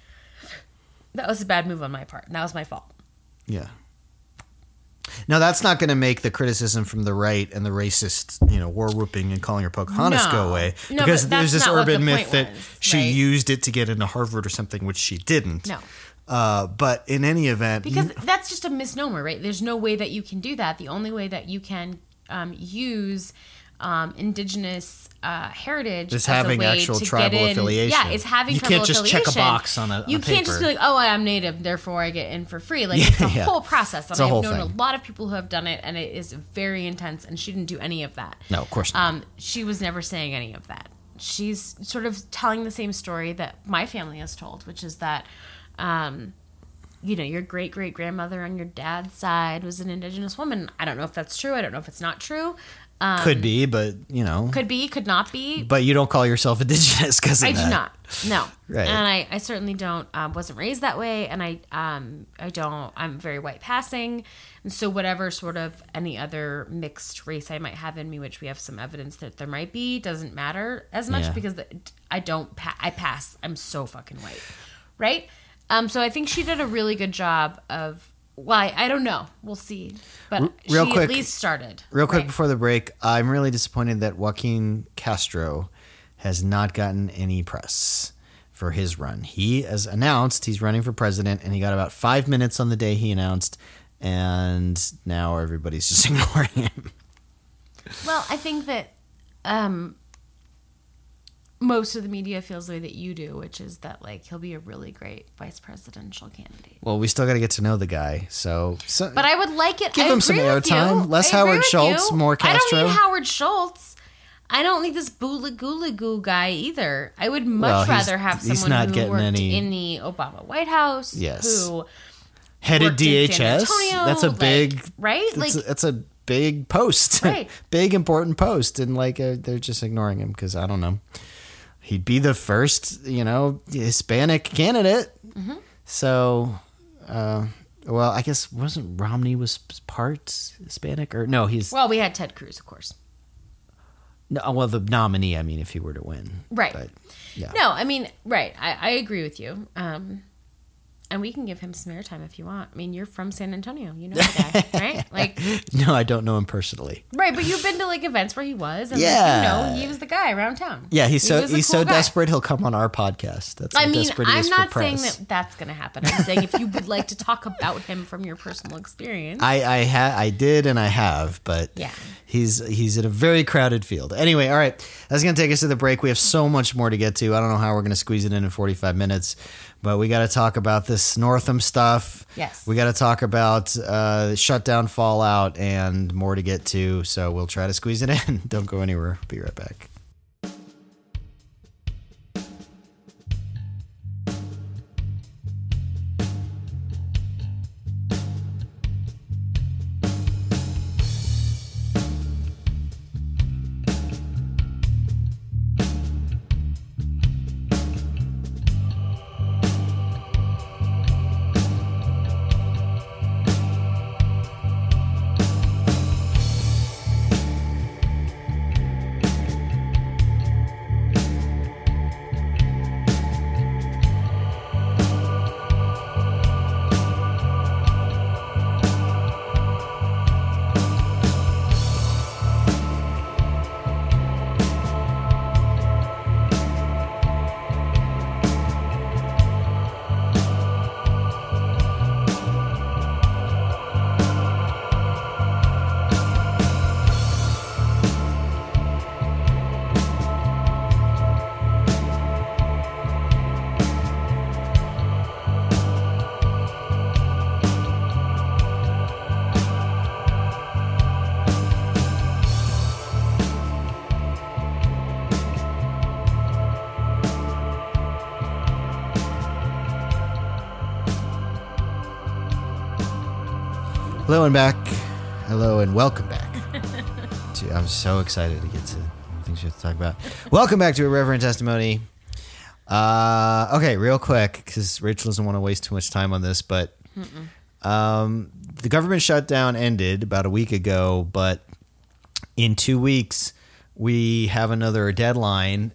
that was a bad move on my part. And that was my fault. yeah. Now that's not going to make the criticism from the right and the racist, you know, war whooping and calling her Pocahontas No. go away No, because there's this urban the myth point that was, she right? used it to get into Harvard or something, which she didn't. No. Uh, but in any event, because that's just a misnomer, right? There's no way that you can do that. The only way that you can um, use um, indigenous uh, heritage Is as a having way actual to tribal get in, affiliation. Yeah, it's having You can't just check a box on a- You can't just be like, oh, I'm native, therefore I get in for free. Like it's a Yeah. whole process, and It's a I've known thing. a lot of people who have done it, and it is very intense. And she didn't do any of that. no, of course not. Um, she was never saying any of that. She's sort of telling the same story that my family has told, which is that, um, you know, your great great grandmother on your dad's side was an indigenous woman. I don't know if that's true. I don't know if it's not true. Um, Could be, but you know, could be, could not be. but you don't call yourself indigenous because I do not. No. Right. And I, I certainly don't. Um, wasn't raised that way, and I um I don't. I'm very white passing, and so whatever sort of any other mixed race I might have in me, which we have some evidence that there might be, doesn't matter as much Yeah. because the, I don't. Pa- I pass. I'm so fucking white, right? Um. So I think she did a really good job of. Well, I, I don't know. We'll see. But real she quick- at least started. Real quick right? before the break, I'm really disappointed that Joaquin Castro has not gotten any press for his run. He has announced he's running for president, and he got about five minutes on the day he announced, and now everybody's just ignoring him. Well, I think that um, most of the media feels the way that you do, which is that like he'll be a really great vice presidential candidate. Well, we still got to get to know the guy, so, so But I would like it. Give I him some airtime. Less Howard Schultz, you. more I don't Castro. need Howard Schultz. I don't need this boolagoo guy either. I would much Well, rather have someone not who getting worked any- in the Obama White House. Yes. Who headed worked in San DHS. Antonio, that's a like, big right? That's, Like a, that's a big post, Right. big important post, and like uh, they're just ignoring him because I don't know. He'd be the first, you know, Hispanic candidate. Mm-hmm. So, uh, well, I guess wasn't Romney was part Hispanic or no? He's well, we had Ted Cruz, of course. no, well the nominee. I mean, if he were to win, Right. But, yeah. No, I mean, right. I, I agree with you. Um, and we can give him some airtime if you want. I mean, you're from San Antonio. You know the guy, right? Like, No, I don't know him personally. right. But you've been to like events where he was, and like, Yeah. you know, he was the guy around town. Yeah, he's so a he's cool so guy. desperate he'll come on our podcast. That's I mean, I'm not saying that that's going to happen. I'm saying if you would like to talk about him from your personal experience. I I ha- I did and I have, but Yeah. he's he's in a very crowded field. Anyway, all right, that's gonna take us to the break. We have so much more to get to. I don't know how we're gonna squeeze it in in forty five minutes, but we got to talk about this Northam stuff. Yes. we got to talk about uh, shutdown fallout and more to get to. So we'll try to squeeze it in. don't go anywhere. Be right back. I'm so excited to get to things we have to talk about. welcome back to Irreverent Testimony. Uh, okay, real quick, because Rachel doesn't want to waste too much time on this, but um, the government shutdown ended about a week ago, but in two weeks, we have another deadline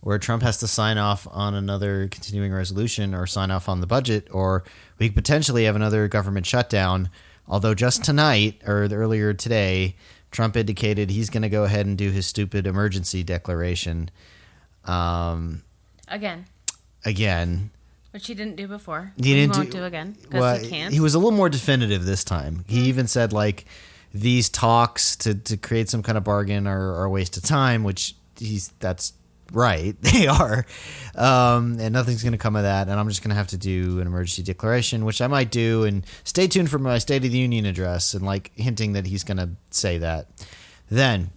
where Trump has to sign off on another continuing resolution or sign off on the budget, or we could potentially have another government shutdown. Although just tonight or earlier today, Trump indicated he's going to go ahead and do his stupid emergency declaration um, Again, again. which he didn't do before. He didn't won't do- do, again because Well, he can't. He was a little more definitive this time. He even said like these talks to, to create some kind of bargain are, are a waste of time, which he's that's right. They are. Um, and nothing's going to come of that. And I'm just going to have to do an emergency declaration, which I might do. And stay tuned for my State of the Union address and like hinting that he's going to say that then.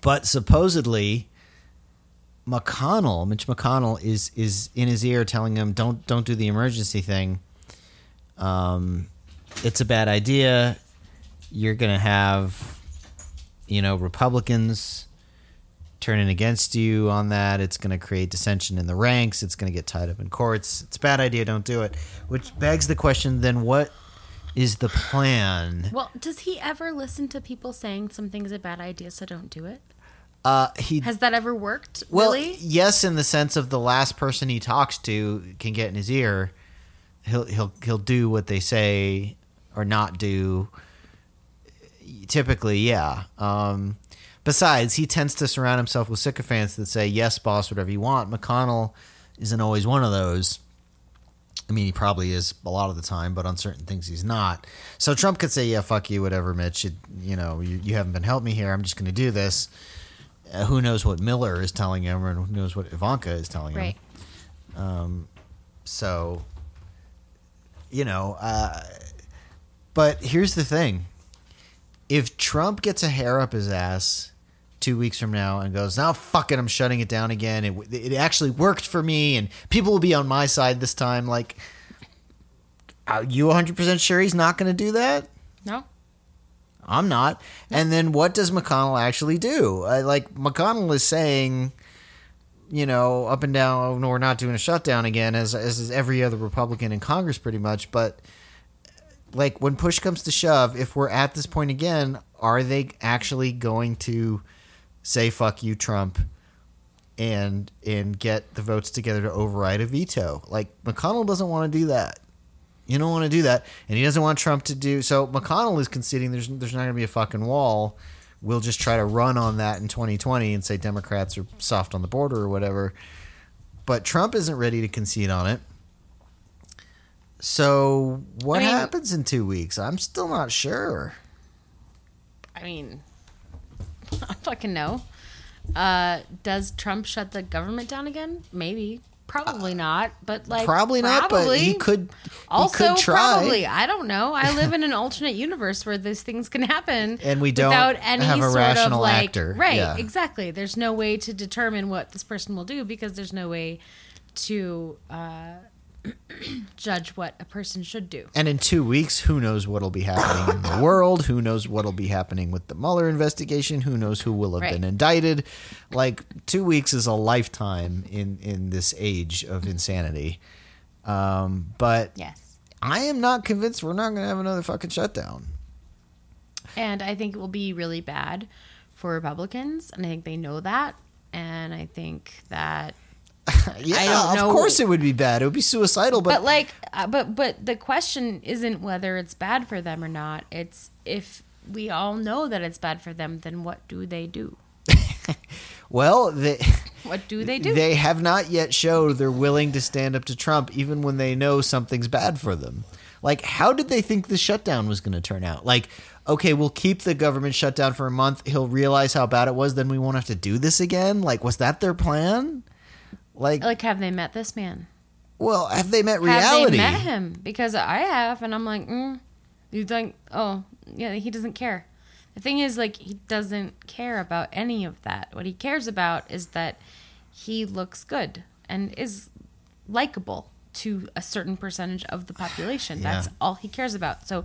But supposedly, McConnell, Mitch McConnell, is is in his ear telling him, "Don't don't do the emergency thing. Um, it's a bad idea. You're gonna have, you know, Republicans turning against you on that. It's gonna create dissension in the ranks. It's gonna get tied up in courts. It's a bad idea. Don't do it." Which begs the question: Then what is the plan? well, does he ever listen to people saying something's a bad idea, so don't do it? Uh, he Has that ever worked? Well, really? yes, in the sense of the last person he talks to can get in his ear. He'll he'll he'll do what they say or not do. Typically, yeah. Um, besides, he tends to surround himself with sycophants that say, "Yes, boss, whatever you want." McConnell isn't always one of those. I mean, he probably is a lot of the time, but on certain things, he's not. So Trump could say, "Yeah, fuck you, whatever, Mitch. You, you know, you, you haven't been helping me here. I'm just going to do this." Uh, who knows what Miller is telling him, or who knows what Ivanka is telling him? right. So, you know, uh, but here's the thing: if Trump gets a hair up his ass two weeks from now and goes, "Now, fuck it, I'm shutting it down again. It, it actually worked for me, and people will be on my side this time," like, are you 100 percent sure he's not going to do that? No. I'm not. And then what does McConnell actually do? Uh, like McConnell is saying, you know, up and down, oh, no, we're not doing a shutdown again, as as is every other Republican in Congress, pretty much. But like when push comes to shove, if we're at this point again, are they actually going to say "fuck you, Trump"? And and get the votes together to override a veto. Like McConnell doesn't want to do that. You don't want to do that, and he doesn't want Trump to do. So McConnell is conceding there's there's not going to be a fucking wall. We'll just try to run on that in 2020 and say Democrats are soft on the border or whatever. But Trump isn't ready to concede on it. So what I mean- happens in two weeks? I'm still not sure. I mean, I fucking know. Uh, does Trump shut the government down again? Maybe. Probably not. But like, Uh, probably not, but he could. Also, could try. probably. I don't know. I live in an alternate universe where these things can happen, And we don't without any have a sort rational of like, actor. right? Yeah. Exactly. There's no way to determine what this person will do because there's no way to uh, judge what a person should do. And in two weeks, who knows what'll be happening in the world? Who knows what'll be happening with the Mueller investigation? Who knows who will have Right. been indicted? Like two weeks is a lifetime in in this age of insanity. Um, but Yes. I am not convinced we're not going to have another fucking shutdown. And I think it will be really bad for Republicans, and I think they know that. And I think that yeah, don't know- of course it would be bad. It would be suicidal. But, but like uh, but but the question isn't whether it's bad for them or not it's if we all know that it's bad for them then what do they do well, they what do they do they have not yet showed they're willing to stand up to Trump, even when they know something's bad for them. Like, how did they think the shutdown was going to turn out? Like, okay, we'll keep the government shut down for a month. He'll realize how bad it was. Then we won't have to do this again. Like, was that their plan? Like, like have they met this man? well, have they met reality? have they met him? Because i have and i'm like mm, you think oh yeah he doesn't care. The thing is like he doesn't care about any of that. What he cares about is that he looks good and is likable to a certain percentage of the population. That's all he cares about. So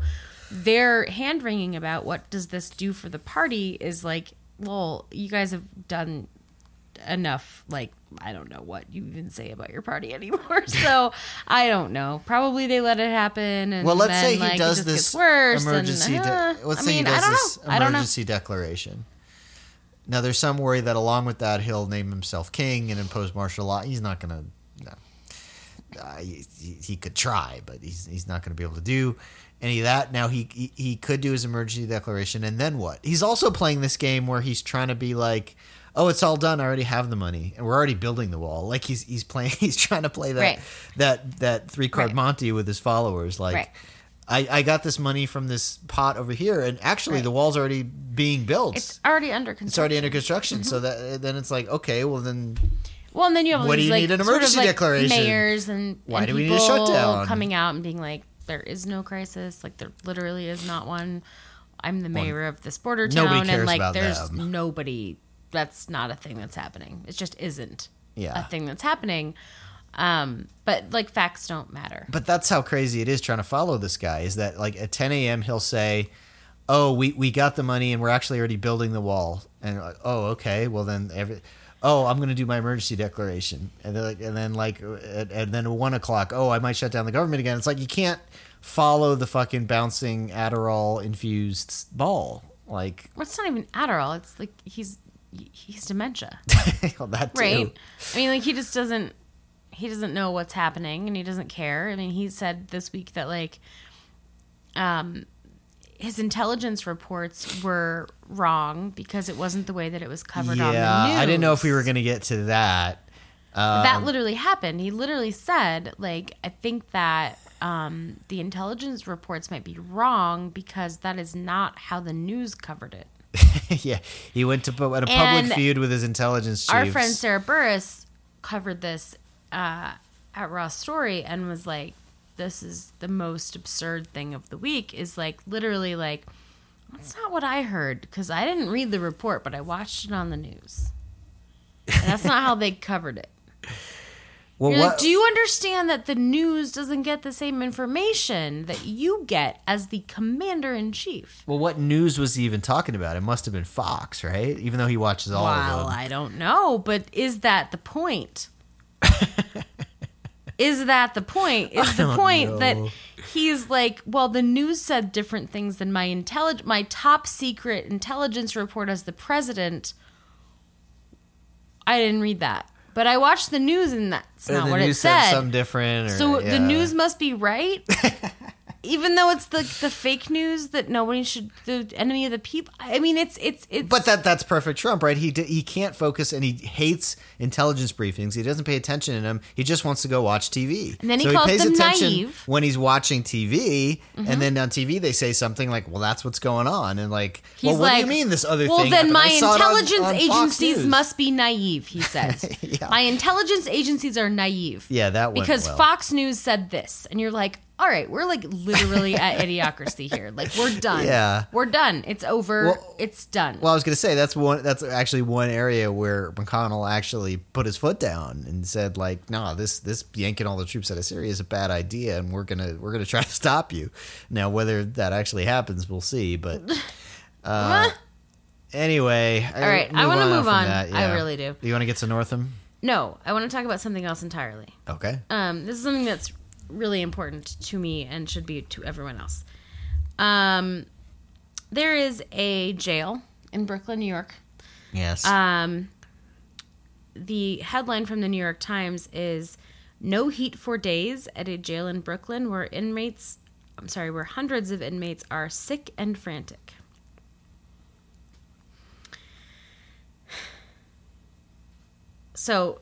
their hand wringing about what does this do for the party is like, well, you guys have done enough. Like, I don't know what you even say about your party anymore. So I don't know. Probably they let it happen. And Well, let's then, say he like, does this emergency. and, de- uh, let's I say mean, he does this know. I don't know. emergency declaration. Now, there's some worry that along with that, he'll name himself king and impose martial law. He's not going to. No. Uh, he, he- he could try, but he's he's not going to be able to do any of that. Now he, he he could do his emergency declaration, and then what? He's also playing this game where he's trying to be like, "Oh, it's all done. I already have the money, and we're already building the wall." Like he's he's playing. He's trying to play that Right. that that three card Right. Monty with his followers. Like, Right. I I got this money from this pot over here, and actually Right. the wall's already being built. It's already under construction. It's already under construction. So mm-hmm. that then it's like, okay, well then Well, and then you have What do you like, need an sort of, emergency like, declaration? Mayors and Why and do we need a shutdown? coming out and being like, there is no crisis. Like there literally is not one. I'm the mayor of this border town, and like there's them. nobody. That's not a thing that's happening. It just isn't Yeah. a thing that's happening. Um, but like facts don't matter. But that's how crazy it is trying to follow this guy. Is that like at 10 a.m. he'll say, "Oh, we we got the money and we're actually already building the wall." And like, oh, okay. Well then every. Oh, I'm going to do my emergency declaration, and then, like, and then like, and, and then one o'clock. Oh, I might shut down the government again. It's like you can't follow the fucking bouncing Adderall infused ball. Like, Well, it's not even Adderall. It's like he's he's dementia, well, that too. right? I mean, like he just doesn't he doesn't know what's happening and he doesn't care. I mean, he said this week that like um his intelligence reports were wrong because it wasn't the way that it was covered on the Yeah, news. I didn't know if we were going to get to that. Um, that literally happened. He literally said, like, I think that um, the intelligence reports might be wrong because that is not how the news covered it. yeah, he went to at a public And feud with his intelligence chiefs. Our friend Sarah Burris covered this uh, at Raw Story and was like, "This is the most absurd thing of the week." Is like literally like, that's not what I heard because I didn't read the report, but I watched it on the news. And that's not how they covered it. Well, like, do you understand that the news doesn't get the same information that you get as the commander in chief? well, what news was he even talking about? It must have been Fox, right? Even though he watches all Well, of them. I don't know, but is that the point? is that the point? Is the point that he's like, well, the news said different things than my intellig- my top secret intelligence report as the president. I didn't read that, but I watched the news and that's not the what news it said. something different. Or, So the news must be right, even though it's the the fake news that nobody should the enemy of the people. I mean, it's it's it's. But that that's perfect Trump, right? He he can't focus and he hates intelligence briefings. He doesn't pay attention to them. He just wants to go watch TV. And then he so calls he pays them attention naive. Mm-hmm. when he's watching TV, and then on TV they say something like, "Well, that's what's going on," and like, He's "Well, what like, do you mean this other thing? well, then happened? my I saw it on- intelligence on agencies must be naive. He says, Yeah. my intelligence agencies are naive. Yeah, that because well. Fox News said this, and you're like, all right, we're like literally at idiocracy here. Like we're done. Yeah. we're done. It's over. Well- it's done. Well, I was going to say that's one. That's actually one area where McConnell actually put his foot down and said, like, "No, this this yanking all the troops out of Syria is a bad idea, and we're gonna we're gonna try to stop you." Now, whether that actually happens, we'll see. But uh, anyway, All right, I wanna move from on. that, I really do. You want to get to Northam? no, I want to talk about something else entirely. Okay. Um, this is something that's really important to me and should be to everyone else. Um, there is a jail in Brooklyn, New York. Yes. Um, the headline from the New York Times is "No heat for days at a jail in Brooklyn where inmates, I'm sorry, where hundreds of inmates are sick and frantic." So,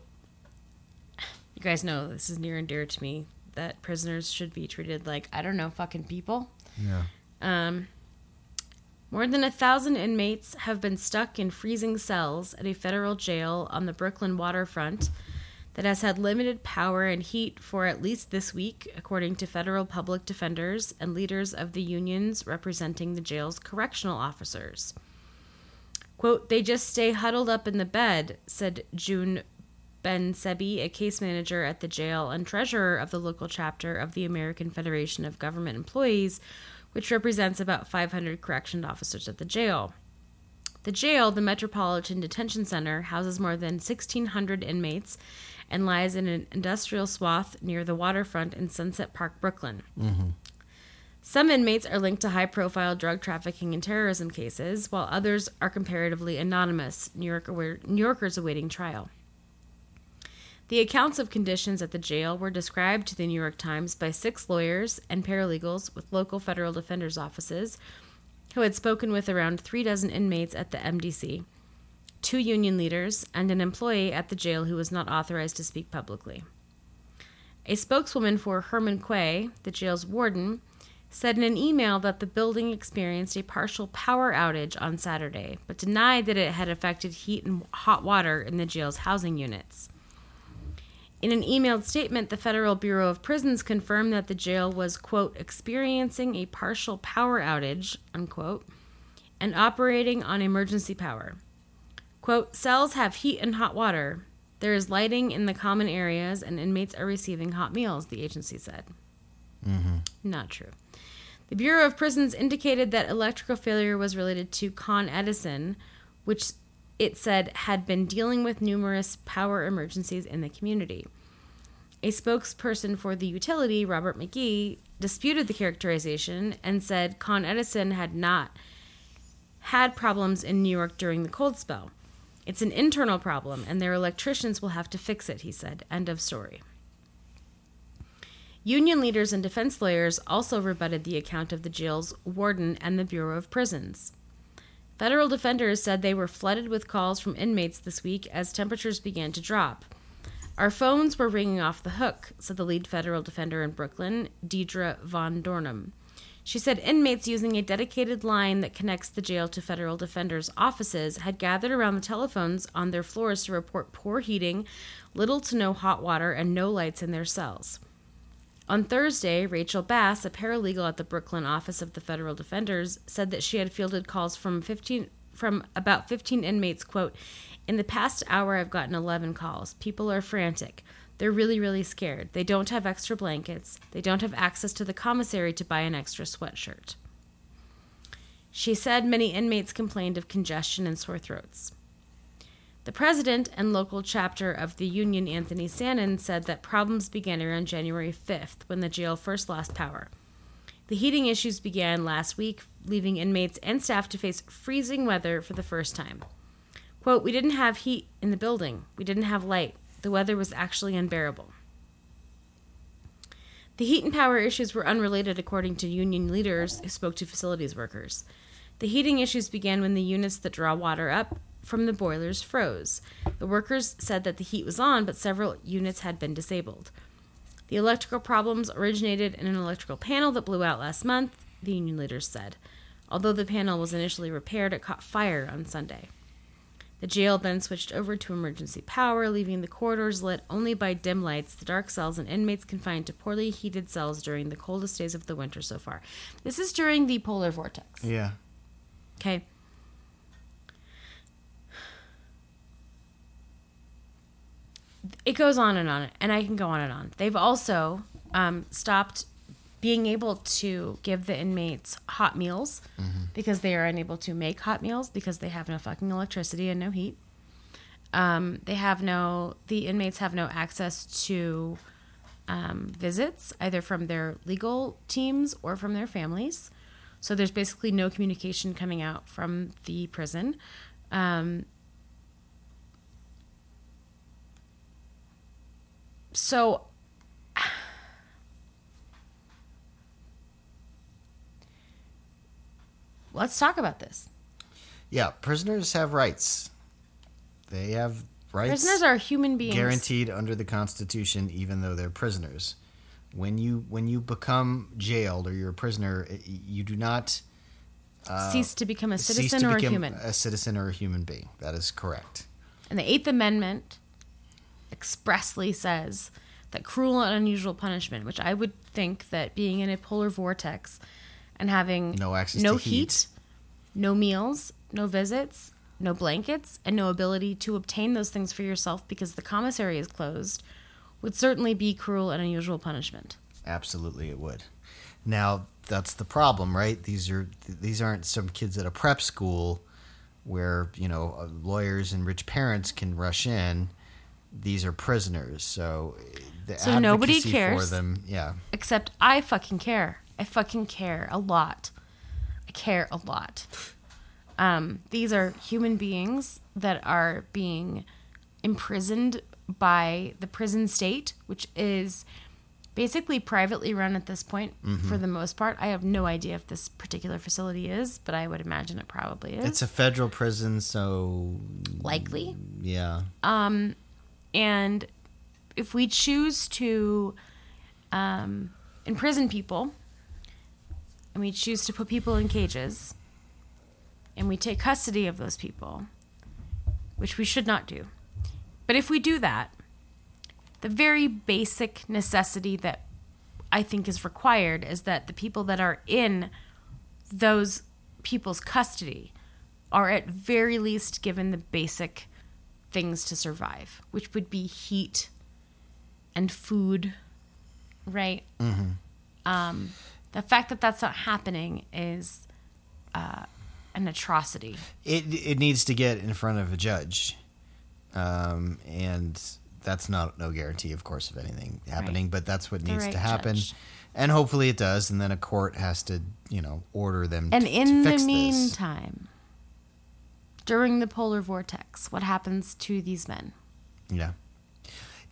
you guys know this is near and dear to me that prisoners should be treated like I don't know fucking people. yeah. Um, more than a thousand inmates have been stuck in freezing cells at a federal jail on the Brooklyn waterfront that has had limited power and heat for at least this week, according to federal public defenders and leaders of the unions representing the jail's correctional officers. Quote, they just stay huddled up in the bed, said June Ben Sebi, a case manager at the jail and treasurer of the local chapter of the American Federation of Government Employees, which represents about 500 correction officers at the jail. The jail, the Metropolitan Detention Center, houses more than 1,600 inmates and lies in an industrial swath near the waterfront in Sunset Park, Brooklyn. Mm-hmm. Some inmates are linked to high profile drug trafficking and terrorism cases, while others are comparatively anonymous, New, York New Yorkers awaiting trial. The accounts of conditions at the jail were described to the New York Times by six lawyers and paralegals with local federal defenders' offices who had spoken with around three dozen inmates at the MDC, two union leaders, and an employee at the jail who was not authorized to speak publicly. A spokeswoman for Herman Quay, the jail's warden, said in an email that the building experienced a partial power outage on Saturday, but denied that it had affected heat and hot water in the jail's housing units. In an emailed statement, the Federal Bureau of Prisons confirmed that the jail was, quote, experiencing a partial power outage, unquote, and operating on emergency power. Quote, cells have heat and hot water. There is lighting in the common areas, and inmates are receiving hot meals, the agency said. Mm-hmm. Not true. The Bureau of Prisons indicated that electrical failure was related to Con Edison, which it said had been dealing with numerous power emergencies in the community. A spokesperson for the utility, Robert McGee, disputed the characterization and said Con Edison had not had problems in New York during the cold spell. It's an internal problem, and their electricians will have to fix it, he said. End of story. Union leaders and defense lawyers also rebutted the account of the jail's warden and the Bureau of Prisons. Federal defenders said they were flooded with calls from inmates this week as temperatures began to drop. Our phones were ringing off the hook, said the lead federal defender in Brooklyn, Deirdre Von Dornum. She said inmates using a dedicated line that connects the jail to federal defenders' offices had gathered around the telephones on their floors to report poor heating, little to no hot water, and no lights in their cells. On Thursday, Rachel Bass, a paralegal at the Brooklyn office of the federal defenders, said that she had fielded calls from 15 from about 15 inmates, quote, "In the past hour I've gotten 11 calls. People are frantic. They're really really scared. They don't have extra blankets. They don't have access to the commissary to buy an extra sweatshirt." She said many inmates complained of congestion and sore throats. The president and local chapter of the union, Anthony Sanon, said that problems began around January 5th when the jail first lost power. The heating issues began last week, leaving inmates and staff to face freezing weather for the first time. Quote, We didn't have heat in the building, we didn't have light. The weather was actually unbearable. The heat and power issues were unrelated, according to union leaders who spoke to facilities workers. The heating issues began when the units that draw water up from the boilers froze. The workers said that the heat was on, but several units had been disabled. The electrical problems originated in an electrical panel that blew out last month, the union leaders said. Although the panel was initially repaired, it caught fire on Sunday. The jail then switched over to emergency power, leaving the corridors lit only by dim lights, the dark cells, and inmates confined to poorly heated cells during the coldest days of the winter so far. This is during the polar vortex. Yeah. Okay. It goes on and on, and I can go on and on. They've also um, stopped being able to give the inmates hot meals because they are unable to make hot meals because they have no fucking electricity and no heat. Um, they have no, the inmates have no access to um, visits either from their legal teams or from their families. So there's basically no communication coming out from the prison. Um, so let's talk about this. Yeah. Prisoners have rights. They have rights. Prisoners are human beings. guaranteed under the Constitution, even though they're prisoners. When you when you become jailed or you're a prisoner, you do not uh, cease to become a citizen or a human. a citizen or a human being. That is correct. And the Eighth Amendment expressly says that cruel and unusual punishment, which I would think that being in a polar vortex and having No access no to heat. no meals, no visits, no blankets, and no ability to obtain those things for yourself because the commissary is closed, would certainly be cruel and unusual punishment. Absolutely, it would. Now, that's the problem, right? These are these aren't some kids at a prep school where you know uh, lawyers and rich parents can rush in. These are prisoners, so uh, the So nobody advocacy for cares? them. Yeah, Except I fucking care. I fucking care a lot. I care a lot. Um, these are human beings that are being imprisoned by the prison state, which is basically privately run at this point for the most part. I have no idea if this particular facility is, but I would imagine it probably is. it's a federal prison, so likely. yeah. Um And if we choose to um, imprison people, and we choose to put people in cages, and we take custody of those people, which we should not do. But if we do that, the very basic necessity that I think is required is that the people that are in those people's custody are at very least given the basic things to survive, which would be heat and food, right? Um, the fact that that's not happening is uh, an atrocity. It it needs to get in front of a judge, um, and that's not no guarantee, of course, of anything happening. But that's what The needs right to happen, judge. and hopefully it does. And then a court has to, you know, order them. And to, in to the fix this. meantime, during the polar vortex, what happens to these men? yeah,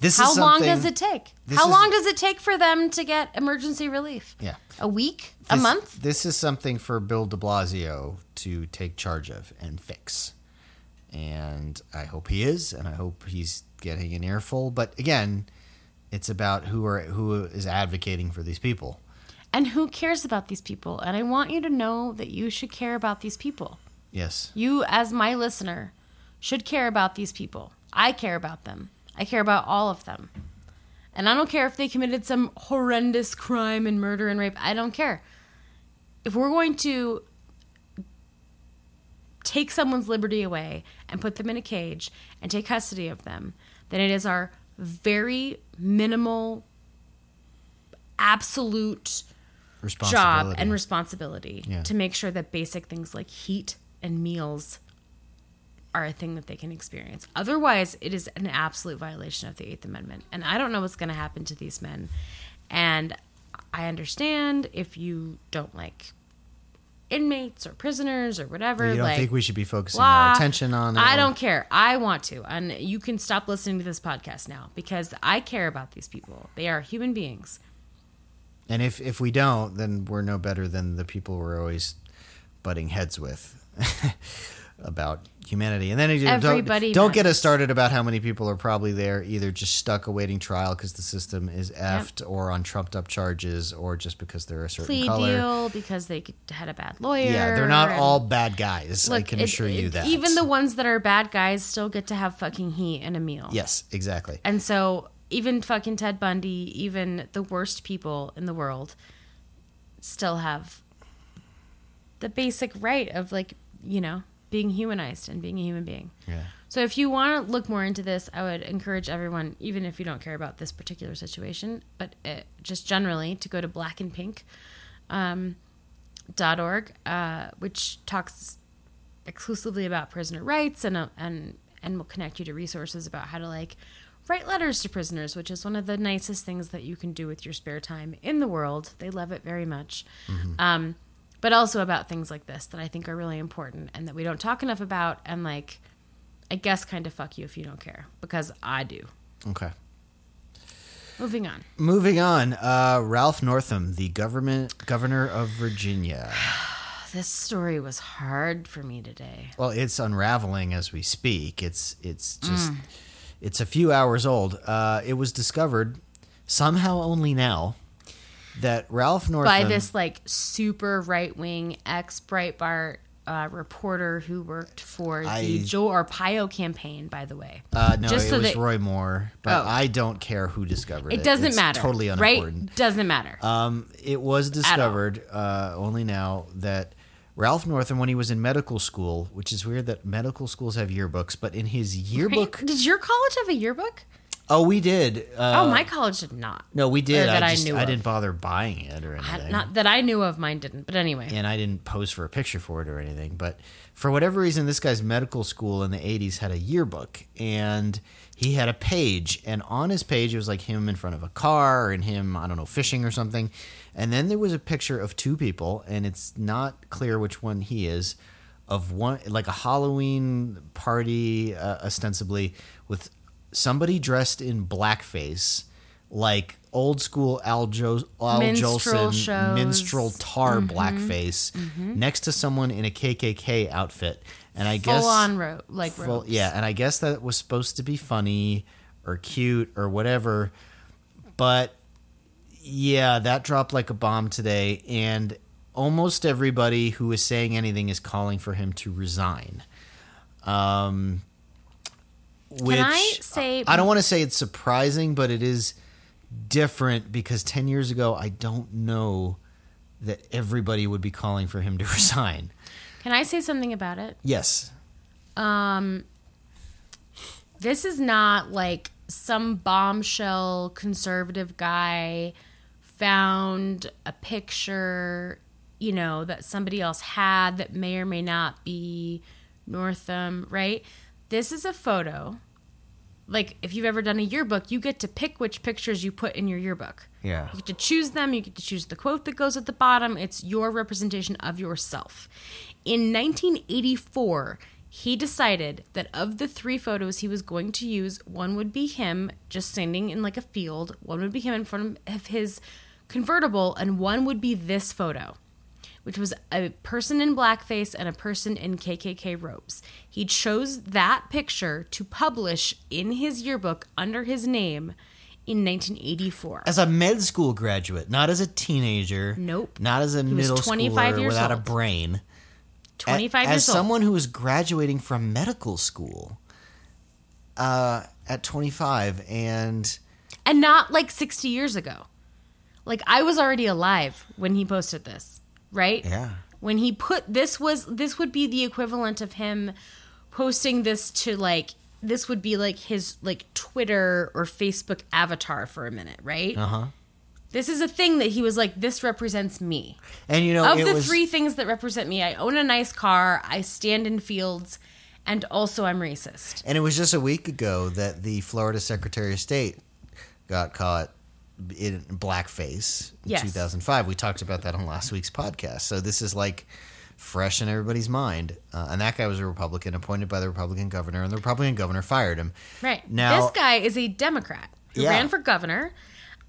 this How long does it take? this How is- long does it take for them to get emergency relief? Yeah, A week? a month? This is something for Bill De Blasio to take charge of and fix. And I hope he is, and I hope he's getting an earful. But again, it's about who are who is advocating for these people. And who cares about these people? And I want you to know that you should care about these people. Yes. You, as my listener, should care about these people. I care about them. I care about all of them. And I don't care if they committed some horrendous crime and murder and rape. I don't care. If we're going to take someone's liberty away and put them in a cage and take custody of them, then it is our very minimal, absolute job and responsibility Yeah. to make sure that basic things like heat and meals are a thing that they can experience. Otherwise, it is an absolute violation of the Eighth Amendment. And I don't know what's going to happen to these men. And I understand if you don't like inmates or prisoners or whatever. you don't like, think we should be focusing blah. our attention on it? I don't care. I want to. And you can stop listening to this podcast now because I care about these people. They are human beings. And if if we don't, then we're no better than the people we're always butting heads with about humanity. And then you don't, don't get us started about how many people are probably there either just stuck awaiting trial because the system is effed, or on trumped up charges, or just because they're a certain Plea color. deal because they had a bad lawyer. Yeah, they're not all bad guys. I can it- assure you that. Even the ones that are bad guys still get to have fucking heat and a meal. yes, exactly. And so even fucking Ted Bundy, even the worst people in the world, still have the basic right of like, you know, being humanized and being a human being. Yeah. So if you want to look more into this, I would encourage everyone, even if you don't care about this particular situation, but uh, just generally to go to Black and Pink um, dot org, uh, which talks exclusively about prisoner rights and uh, and and will connect you to resources about how to like write letters to prisoners, which is one of the nicest things that you can do with your spare time in the world. They love it very much. Um, but also about things like this that I think are really important and that we don't talk enough about. And like, I guess kind of fuck you if you don't care because I do. Okay. Moving on. Moving on, uh, Ralph Northam, the government governor of Virginia. This story was hard for me today. Well, it's unraveling as we speak. It's it's just Mm. it's a few hours old. Uh, it was discovered somehow only now that Ralph Northam By this like super right wing ex Breitbart uh, reporter who worked for the I- Joe Arpaio campaign, by the way. Uh, no, Just it so was that- Roy Moore, but Oh. I don't care who discovered it. It doesn't It's matter. Totally unimportant. Right? Doesn't matter. Um, it was discovered uh, only now that Ralph Northam, when he was in medical school, which is weird that medical schools have yearbooks, but in his yearbook, Did your college have a yearbook? Oh, we did. Uh, oh, my college did not. no, we did. that I, I knew I of. didn't bother buying it or I- anything. Not that I knew of. Mine didn't. But anyway, and I didn't pose for a picture for it or anything. But for whatever reason, this guy's medical school in the 80s had a yearbook and he had a page. And on his page, it was like him in front of a car and him, I don't know, fishing or something. And then there was a picture of two people, and it's not clear which one he is, of one, like a Halloween party, uh, ostensibly, with somebody dressed in blackface. Like old school Al, jo- Al Minstrel Jolson shows. minstrel tar blackface next to someone in a KKK outfit, and I full guess on ro- like full- robes. yeah, and I guess that was supposed to be funny or cute or whatever, but yeah, that dropped like a bomb today, and almost everybody who is saying anything is calling for him to resign. Um, which I say- I don't want to say it's surprising, but it is different because 10 years ago, I don't know that everybody would be calling for him to resign. Can I say something about it? Yes. Um, this is not like some bombshell conservative guy found a picture, you know, that somebody else had that may or may not be Northam, right? This is a photo. Like if you've ever done a yearbook, you get to pick which pictures you put in your yearbook. Yeah. You get to choose them. You get to choose the quote that goes at the bottom. It's your representation of yourself. In 1984, he decided that of the three photos he was going to use, one would be him just standing in like a field, one would be him in front of his convertible, and one would be this photo which was a person in blackface and a person in KKK robes. He chose that picture to publish in his yearbook under his name in 1984. As a med school graduate, not as a teenager. Nope. Not as a was middle 25 schooler years without a brain. 25 as years old. someone who was graduating from medical school uh, at 25 and and not like 60 years ago. Like I was already alive when he posted this, right? yeah When he put this was this would be the equivalent of him posting this to like this would be like his like Twitter or Facebook avatar for a minute, right? uh-huh This is a thing that he was like this represents me. and you know of the was three things that represent me, I own a nice car, I stand in fields, and also I'm racist. and it was just a week ago that the Florida Secretary of State got caught in blackface in Yes. 2005 we talked about that on last week's podcast so this is like fresh in everybody's mind uh, and that guy was a Republican appointed by the Republican governor and the Republican governor fired him Right. Now- this guy is a Democrat who Yeah. ran for governor.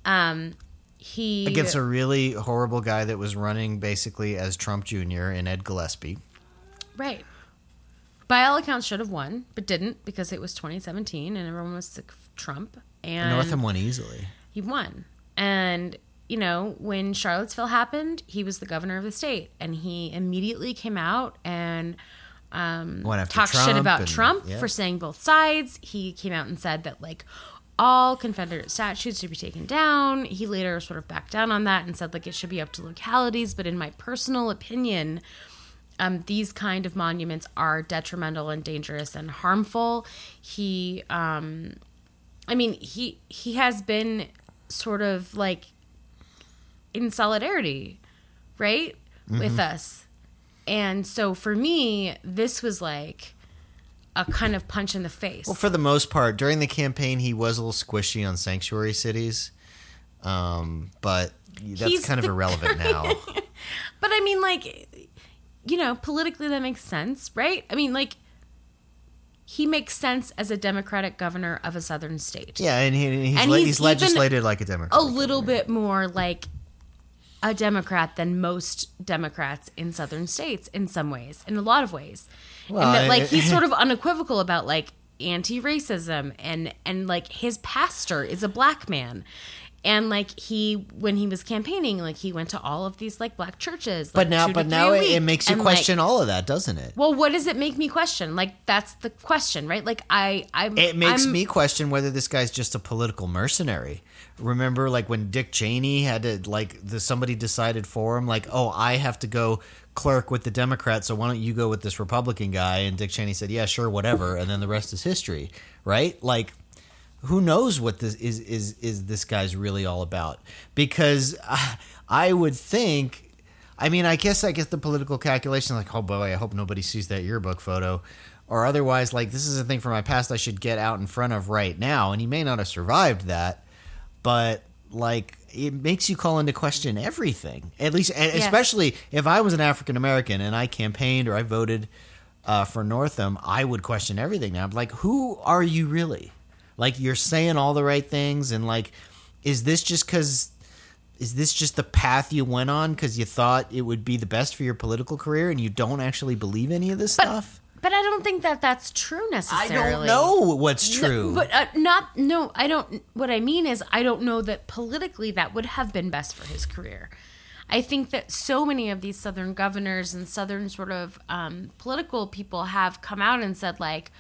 Um, he against a really horrible guy that was running basically as Trump Jr. and Ed Gillespie. right. By all accounts, should have won, but didn't because it was 2017 and everyone was sick of Trump. And Northam won easily. He won. And you know, when Charlottesville happened, he was the governor of the state, and he immediately came out and um, talked shit about and- Trump yeah. for saying both sides. He came out and said that like all Confederate statues should be taken down. He later sort of backed down on that and said like it should be up to localities. But in my personal opinion, um, these kind of monuments are detrimental and dangerous and harmful. He, um, I mean, he he has been sort of like in solidarity, right, Mm-hmm. with us, and so for me, this was like a kind of punch in the face. Well, for the most part, during the campaign, he was a little squishy on sanctuary cities, um, but that's He's kind of irrelevant now. But I mean, like, you know, politically that makes sense, right? I mean, like, he makes sense as a Democratic governor of a southern state. yeah, and, he, he's, And le- he's he's legislated like a Democrat. A little bit more like a Democrat than most Democrats in southern states in some ways, in a lot of ways. Well, and that, like, he's sort of unequivocal about, like, anti-racism and and like his pastor is a black man and like he when he was campaigning like he went to all of these like black churches But like, now, but now it, it makes you And, like, question all of that, doesn't it? well, what does it make me question? Like that's the question, right? Like I, I'm. It makes I'm- me question whether this guy's just a political mercenary. Remember, like when Dick Cheney had to, like, the somebody decided for him, like, oh, I have to go clerk with the Democrats, so why don't you go with this Republican guy? And Dick Cheney said, yeah, sure, whatever. And then the rest is history, right? Like, who knows what this is is is this guy's really all about? Because I, I would think. I mean, I guess I guess the political calculation, like, oh boy, I hope nobody sees that yearbook photo, or otherwise, like, this is a thing from my past I should get out in front of right now, and he may not have survived that, but like, it makes you call into question everything. At least, Yes. especially if I was an African American and I campaigned or I voted uh, for Northam, I would question everything now. I'm like, who are you really? Like, you're saying all the right things, and like, is this just because? Is this just the path you went on because you thought it would be the best for your political career, and you don't actually believe any of this But, stuff? but I don't think that that's true necessarily. I don't know what's true. No, but uh, not no. I don't. What I mean is, I don't know that politically that would have been best for his career. I think that so many of these southern governors and southern sort of um, political people have come out and said like,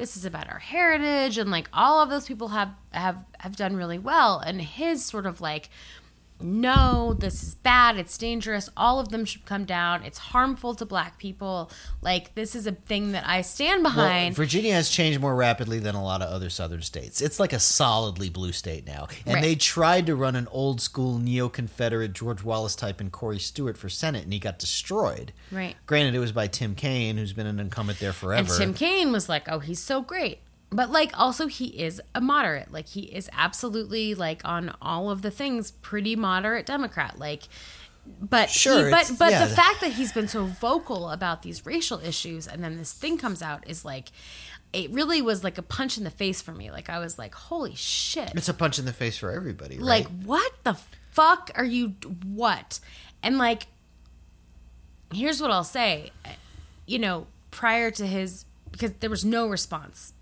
"This is about our heritage," and like all of those people have have have done really well. And his sort of like no, this is bad, it's dangerous, all of them should come down, it's harmful to black people. Like, this is a thing that I stand Well, behind. Virginia has changed more rapidly than a lot of other southern states. It's like a solidly blue state now. And Right. they tried to run an old school neo Confederate George Wallace type and Corey Stewart for Senate, and he got destroyed. Right. Granted, it was by Tim Kaine, who's been an incumbent there forever. and Tim Kaine was like, oh, he's so great. But, like, also, he is a moderate. Like, he is absolutely, like, on all of the things, pretty moderate Democrat. Like, but Sure, he, but but yeah. the fact that he's been so vocal about these racial issues and then this thing comes out is like it really was like a punch in the face for me like i was like holy shit it's a punch in the face for everybody, right? like what the fuck are you what and like here's what i'll say you know prior to his because there was no response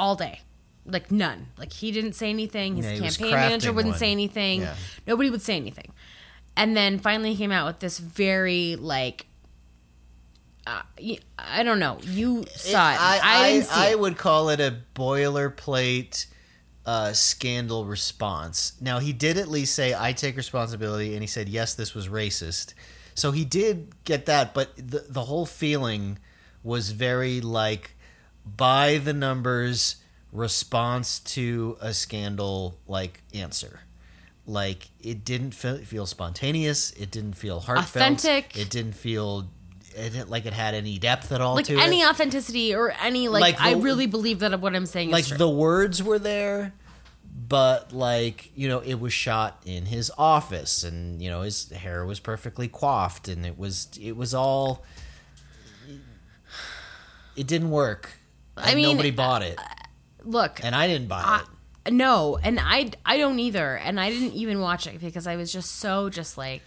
all day like none like he didn't say anything his Yeah, campaign manager wouldn't one. say anything Yeah. nobody would say anything and then finally he came out with this very like uh, I don't know. You saw it. I, I, didn't see I it. would call it a boilerplate uh, scandal response. Now he did at least say, "I take responsibility," and he said, "Yes, this was racist." So he did get that, but the the whole feeling was very like by the numbers response to a scandal like answer. Like it didn't feel, feel spontaneous. It didn't feel heartfelt. Authentic. It didn't feel it like it had any depth at all like any it. authenticity or any like, Like I really believe that what I'm saying like the words were there but like you know it was shot in his office and you know his hair was perfectly coiffed and it was it was all it didn't work I mean, nobody bought it. Look, and i didn't buy I, it. no, and I I don't either, and I didn't even watch it because I was just so just like,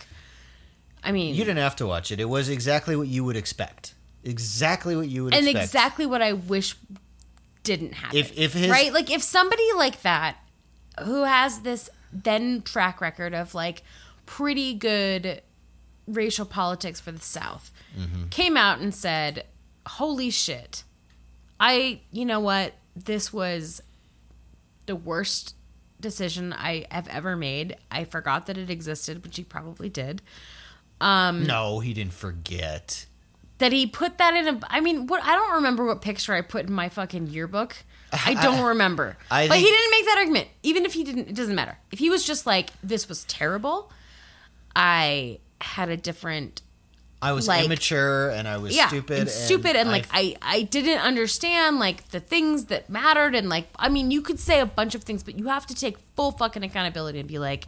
I mean, you didn't have to watch it. It was exactly what you would expect. Exactly what you would and expect. exactly what I wish didn't happen. If- if his- right, like if somebody like that who has this then track record of like pretty good racial politics for the South Mm-hmm. came out and said, "Holy shit, I you know what this was the worst." Decision I have ever made. I forgot that it existed, which he probably did. Um, no he didn't forget that he put that in a I mean, what I don't remember what picture I put in my fucking yearbook. I don't remember. I but he didn't make that argument. Even if he didn't it doesn't matter. If he was just like this was terrible, I had a different i was Like- immature and i was yeah, stupid and stupid and I like I I didn't understand like the things that mattered and like I mean, you could say a bunch of things, but you have to take full fucking accountability and be like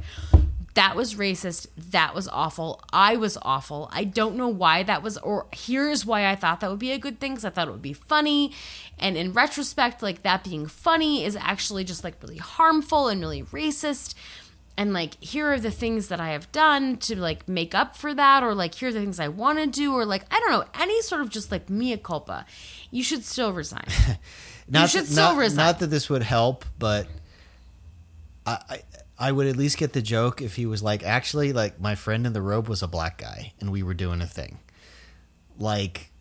that was racist. That was awful. I was awful. I don't know why that was, or here's why I thought that would be a good thing because I thought it would be funny. And in retrospect, like that being funny is actually just like really harmful and really racist. And like, here are the things that I have done to like make up for that, or like, here are the things I want to do, or like, I don't know, any sort of just like mea culpa. You should still resign. not should that, still not, resign. not that this would help, but I, I I would at least get the joke if he was like, actually, like my friend in the robe was a black guy and we were doing a thing. Like,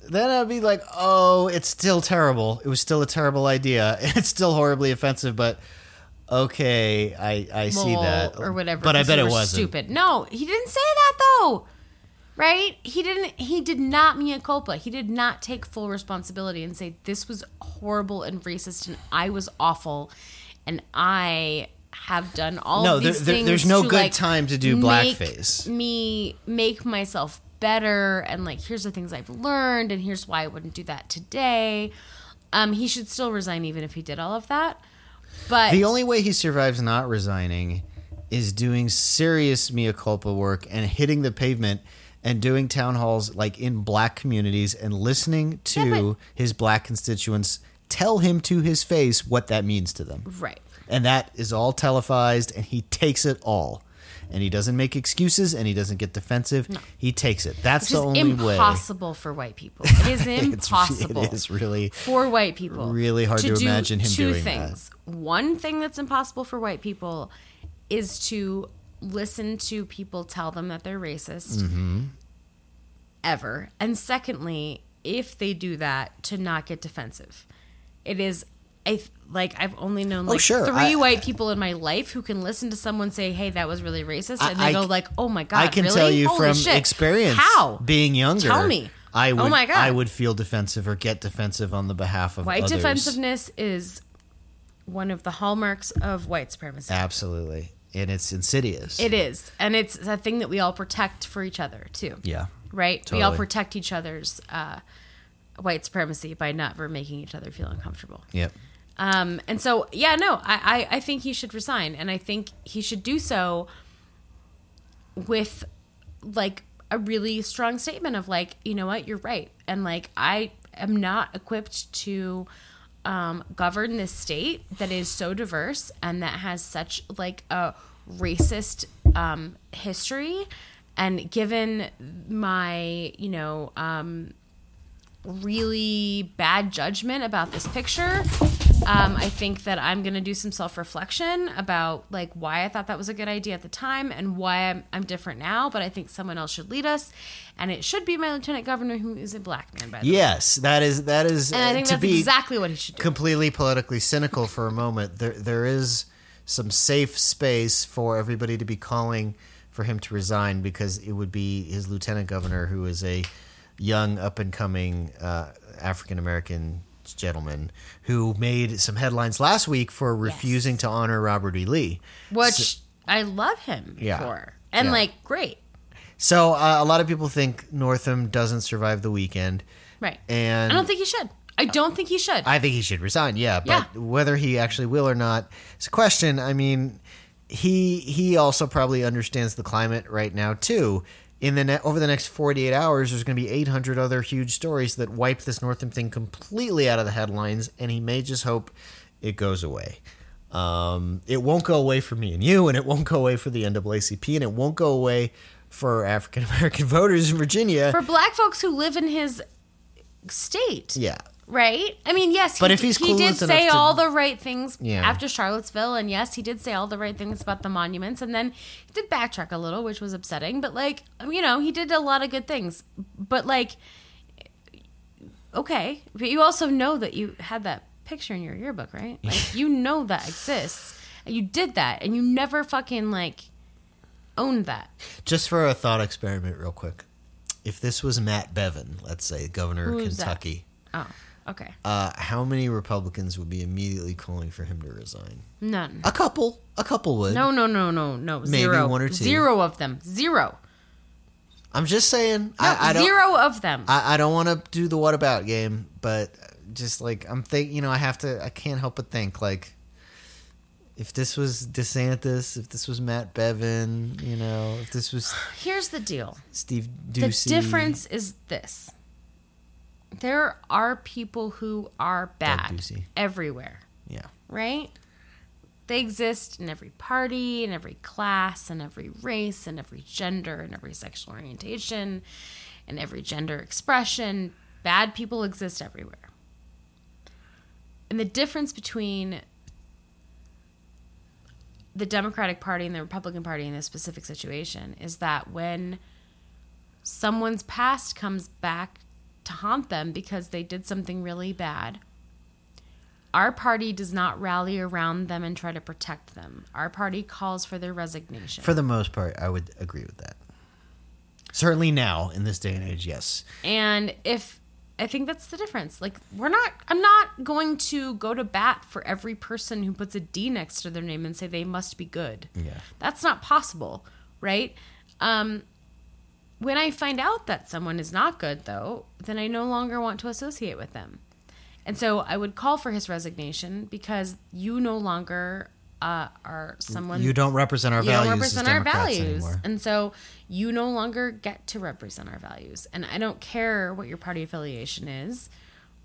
then I'd be like, oh, it's still terrible. It was still a terrible idea. It's still horribly offensive, but okay, I I see that or whatever. But I bet it wasn't. stupid. No, he didn't say that though. right? He didn't. He did not mea culpa. He did not take full responsibility and say this was horrible and racist, and I was awful, and I have done all No, of there- things. there's no good like, time to do blackface. Me make myself better, and like here's the things I've learned, and here's why I wouldn't do that today. Um, he should still resign even if he did all of that. But The only way he survives not resigning is doing serious mea culpa work and hitting the pavement and doing town halls like in black communities and listening to Yeah, but- his black constituents tell him to his face what that means to them. right. And that is all televised and he takes it all. And he doesn't make excuses and he doesn't get defensive. He takes it. That's Which the only way. impossible for white people. It is impossible. It is really for white people. Really hard to do imagine him two doing that. things. One thing that's impossible for white people is to listen to people tell them that they're racist Mm-hmm. ever. And secondly, if they do that, to not get defensive. It is I like I've only known like Oh, sure. three I- white people in my life who can listen to someone say, "Hey, that was really racist," I- and they go like, "Oh my god!" I can really? tell you Holy from shit. experience How being younger. Tell me. I Oh would my God. I would feel defensive or get defensive on the behalf of White others. defensiveness is one of the hallmarks of white supremacy. Absolutely. And it's insidious. It is, and it's a thing that we all protect for each other too. Yeah. Right? We all protect each other's uh, white supremacy by never making each other feel uncomfortable. Yep. Um, and so, yeah, no, I, I, I think he should resign, and I think he should do so with like a really strong statement of like, you know what, you're right, and like I am not equipped to um, govern this state that is so diverse and that has such like a racist um, history, and given my you know um, really bad judgment about this picture. Um, I think that I'm going to do some self reflection about like why I thought that was a good idea at the time and why I'm, I'm different now. But I think someone else should lead us, and it should be my lieutenant governor, who is a black man, by the way. Yes, that is that is And I uh, think to that's be exactly what he should do. completely politically cynical for a moment. There there is some safe space for everybody to be calling for him to resign because it would be his lieutenant governor who is a young up and coming uh, African American gentleman who made some headlines last week for refusing to honor Robert E. Lee. which I love him Yeah. for, and Yeah. like great, So uh, a lot of people think Northam doesn't survive the weekend, right? and I don't think he should. I don't think he should. I think he should resign. Yeah, but Yeah. whether he actually will or not is a question. I mean, he he also probably understands the climate right now too. In the ne- over the next 48 hours, there's going to be 800 other huge stories that wipe this Northam thing completely out of the headlines, and he may just hope it goes away. Um, it won't go away for me and you, and it won't go away for the NAACP, and it won't go away for African American voters in Virginia. for black folks who live in his state. yeah, Right? I mean, yes, But he, if he's he did say to- all the right things Yeah. after Charlottesville, and yes, he did say all the right things about the monuments, and then he did backtrack a little, which was upsetting. But like, you know, he did a lot of good things. But like, okay, but you also know that you had that picture in your yearbook, right? Like, you know that exists, and you did that, and you never fucking like owned that. Just for a thought experiment, real quick. If this was Matt Bevin, let's say, governor of Who's that? Kentucky, Oh, okay, uh, how many Republicans would be immediately calling for him to resign? none. A couple. A couple would. No, no, no, no, no. Maybe Zero. one or two. Zero of them. Zero. I'm just saying. No, I, I don't. zero of them. I, I don't want to do the what about game, but just like I'm think, you know, I have to. I can't help but think like. If this was DeSantis, if this was Matt Bevin, you know, if this was Here's the deal. Steve Ducey, The difference is this. There are people who are bad everywhere, yeah, right? They exist in every party, in every class, in every race, in every gender, in every sexual orientation, in every gender expression. Bad people exist everywhere. And the difference between the Democratic Party and the Republican Party in this specific situation is that when someone's past comes back to haunt them because they did something really bad, our party does not rally around them and try to protect them. Our party calls for their resignation. for the most part, I would agree with that. Certainly now in this day and age, yes. And if I think that's the difference. Like we're not I'm not going to go to bat for every person who puts a D next to their name and say they must be good. Yeah. That's not possible, right? Um when I find out that someone is not good though, then I no longer want to associate with them. And so I would call for his resignation because you no longer uh, are someone You don't represent our you values. You don't represent our values anymore. and so you no longer get to represent our values and i don't care what your party affiliation is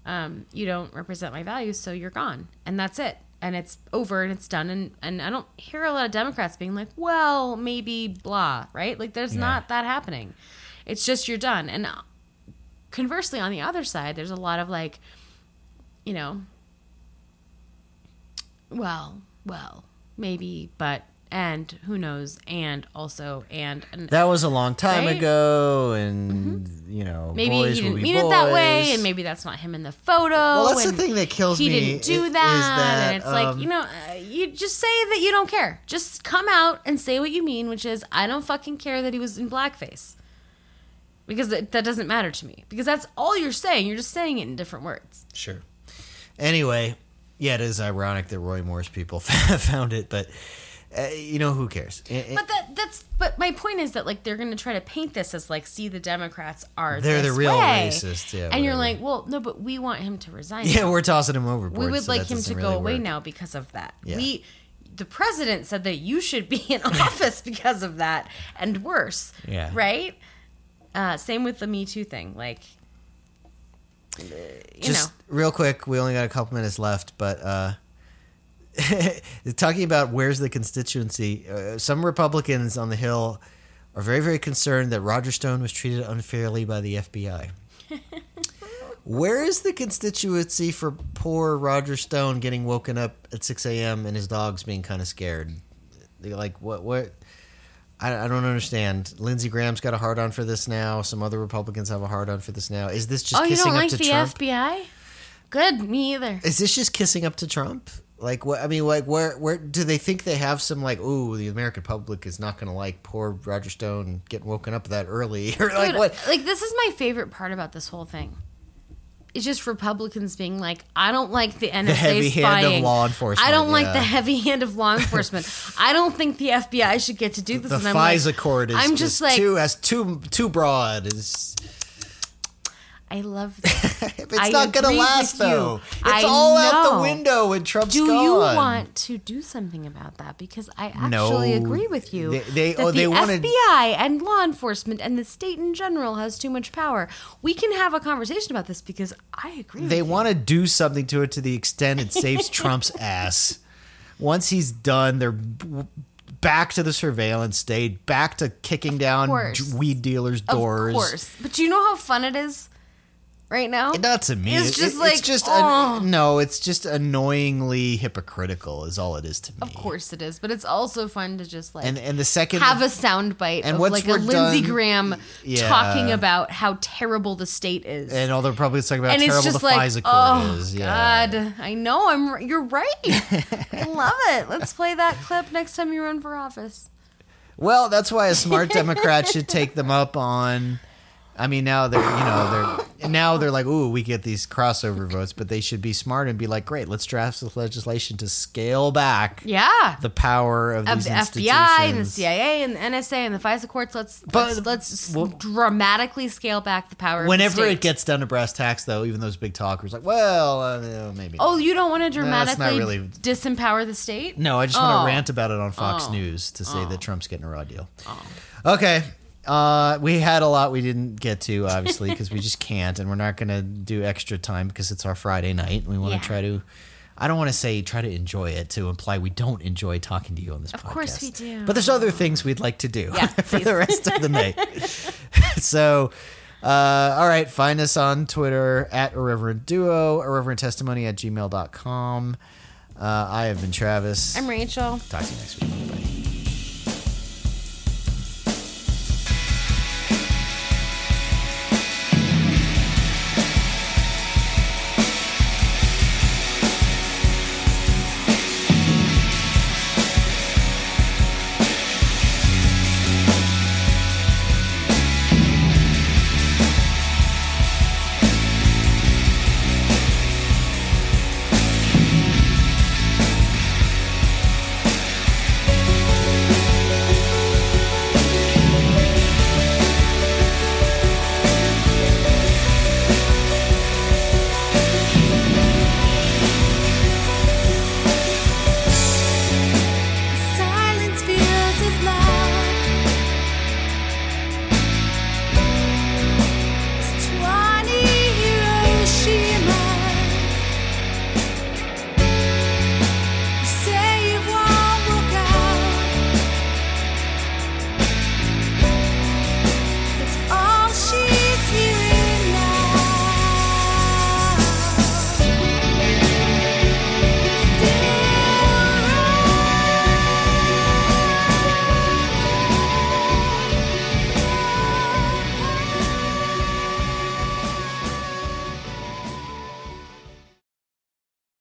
um, you don't represent my values so you're gone and that's it and it's over and it's done. And, and i don't hear a lot of democrats being like well maybe blah right? Like there's Yeah. not that happening. It's just you're done. And conversely on the other side there's a lot of like you know well well maybe but and who knows and also and, and That was a long time Right? Mm-hmm. ago, and you know, maybe boys he didn't mean it that way and maybe that's not him in the photo Well, that's the thing that kills me. he didn't do that, that, and it's like um, you know uh, you just say that you don't care just come out and say what you mean which is i don't fucking care that he was in blackface because that, that doesn't matter to me because that's all you're saying you're just saying it in different words Sure. Anyway, yeah, it is ironic that Roy Moore's people found it, but uh, you know who cares? I- I- But that that's but my point is that like they're going to try to paint this as like see the Democrats are They're the real way. racist, yeah, and you're like, well, no, but we want him to resign. yeah, now. we're tossing him overboard. we would so like him to doesn't go really away work. now because of that. Yeah. We the president said that you should be in office because of that and worse. Yeah. Right? Uh, same with the Me Too thing. Like uh, you Just know. real quick, we only got a couple minutes left, but uh, talking about where's the constituency, uh, some Republicans on the Hill are very, very concerned that Roger Stone was treated unfairly by the FBI. Where is the constituency for poor Roger Stone getting woken up at 6 a.m. and his dog's being kind of scared? They're like, what? What? I, I don't understand. Lindsey Graham's got a hard on for this now. Some other Republicans have a hard on for this now. Is this just Oh, you kissing don't up like to the Trump? FBI? Good, me either. Is this just kissing up to Trump? Like what? I mean, like where? Where do they think they have some like? Ooh, the American public is not going to like poor Roger Stone getting woken up that early, or like Dude, what? Like this is my favorite part about this whole thing. It's just Republicans being like, I don't like the NSA heavy spying. hand of law enforcement, I don't like the heavy hand of law enforcement. I don't think the FBI should get to do this. The and I'm like, FISA court is I'm just, just like, too as too too broad. Is I love this. it's I not going to last though. It's I all out the window when Trump's Do gone. you want to do something about that? Because I actually No. agree with you. They- they- that oh, they the wanted- FBI and law enforcement and the state in general has too much power. We can have a conversation about this because I agree. They want to do something to it to the extent it saves Trump's ass. Once he's done, they're back to the surveillance state, back to kicking down weed dealers' doors. Of course. But do you know how fun it is right now? Not to me. It's just like, it's just oh. an- no. It's just annoyingly hypocritical. Is all it is to me. Of course it is, but it's also fun to just like And and the second have a sound bite And of once like a we're Lindsey done- Graham Yeah. talking about how terrible the state is. and all the Republicans talking about and how it's terrible just the like, FISA court oh is. Yeah. God, I know. I'm. r- You're right. I love it. Let's play that clip next time you run for office. Well, that's why a smart Democrat should take them up on. I mean, now they're you know they're now they're like, ooh, we get these crossover votes, but they should be smart and be like, great, let's draft this legislation to scale back Yeah. the power of, of these the FBI and the. CIA and the NSA and the FISA courts. Let's But- let's, let's well- dramatically scale back the power. Whenever of the it gets down to brass tacks, though, even those big talkers like, well, uh, maybe. Oh, you don't want to dramatically really- disempower the state? No, I just want Oh. to rant about it on Fox Oh. News to say that Trump's getting a raw deal. Okay. Uh, we had a lot we didn't get to, obviously, because we just can't, and we're not going to do extra time because it's our Friday night. We want to Yeah. try to, I don't want to say try to enjoy it to imply we don't enjoy talking to you on this Of podcast. course we do. But there's other things we'd like to do Yeah, for the rest of the night. so, uh, all right, find us on Twitter at Irreverent Duo, Irreverent Testimony at gmail.com. Uh, I have been Travis. I'm Rachel. Talk to you next week. Bye.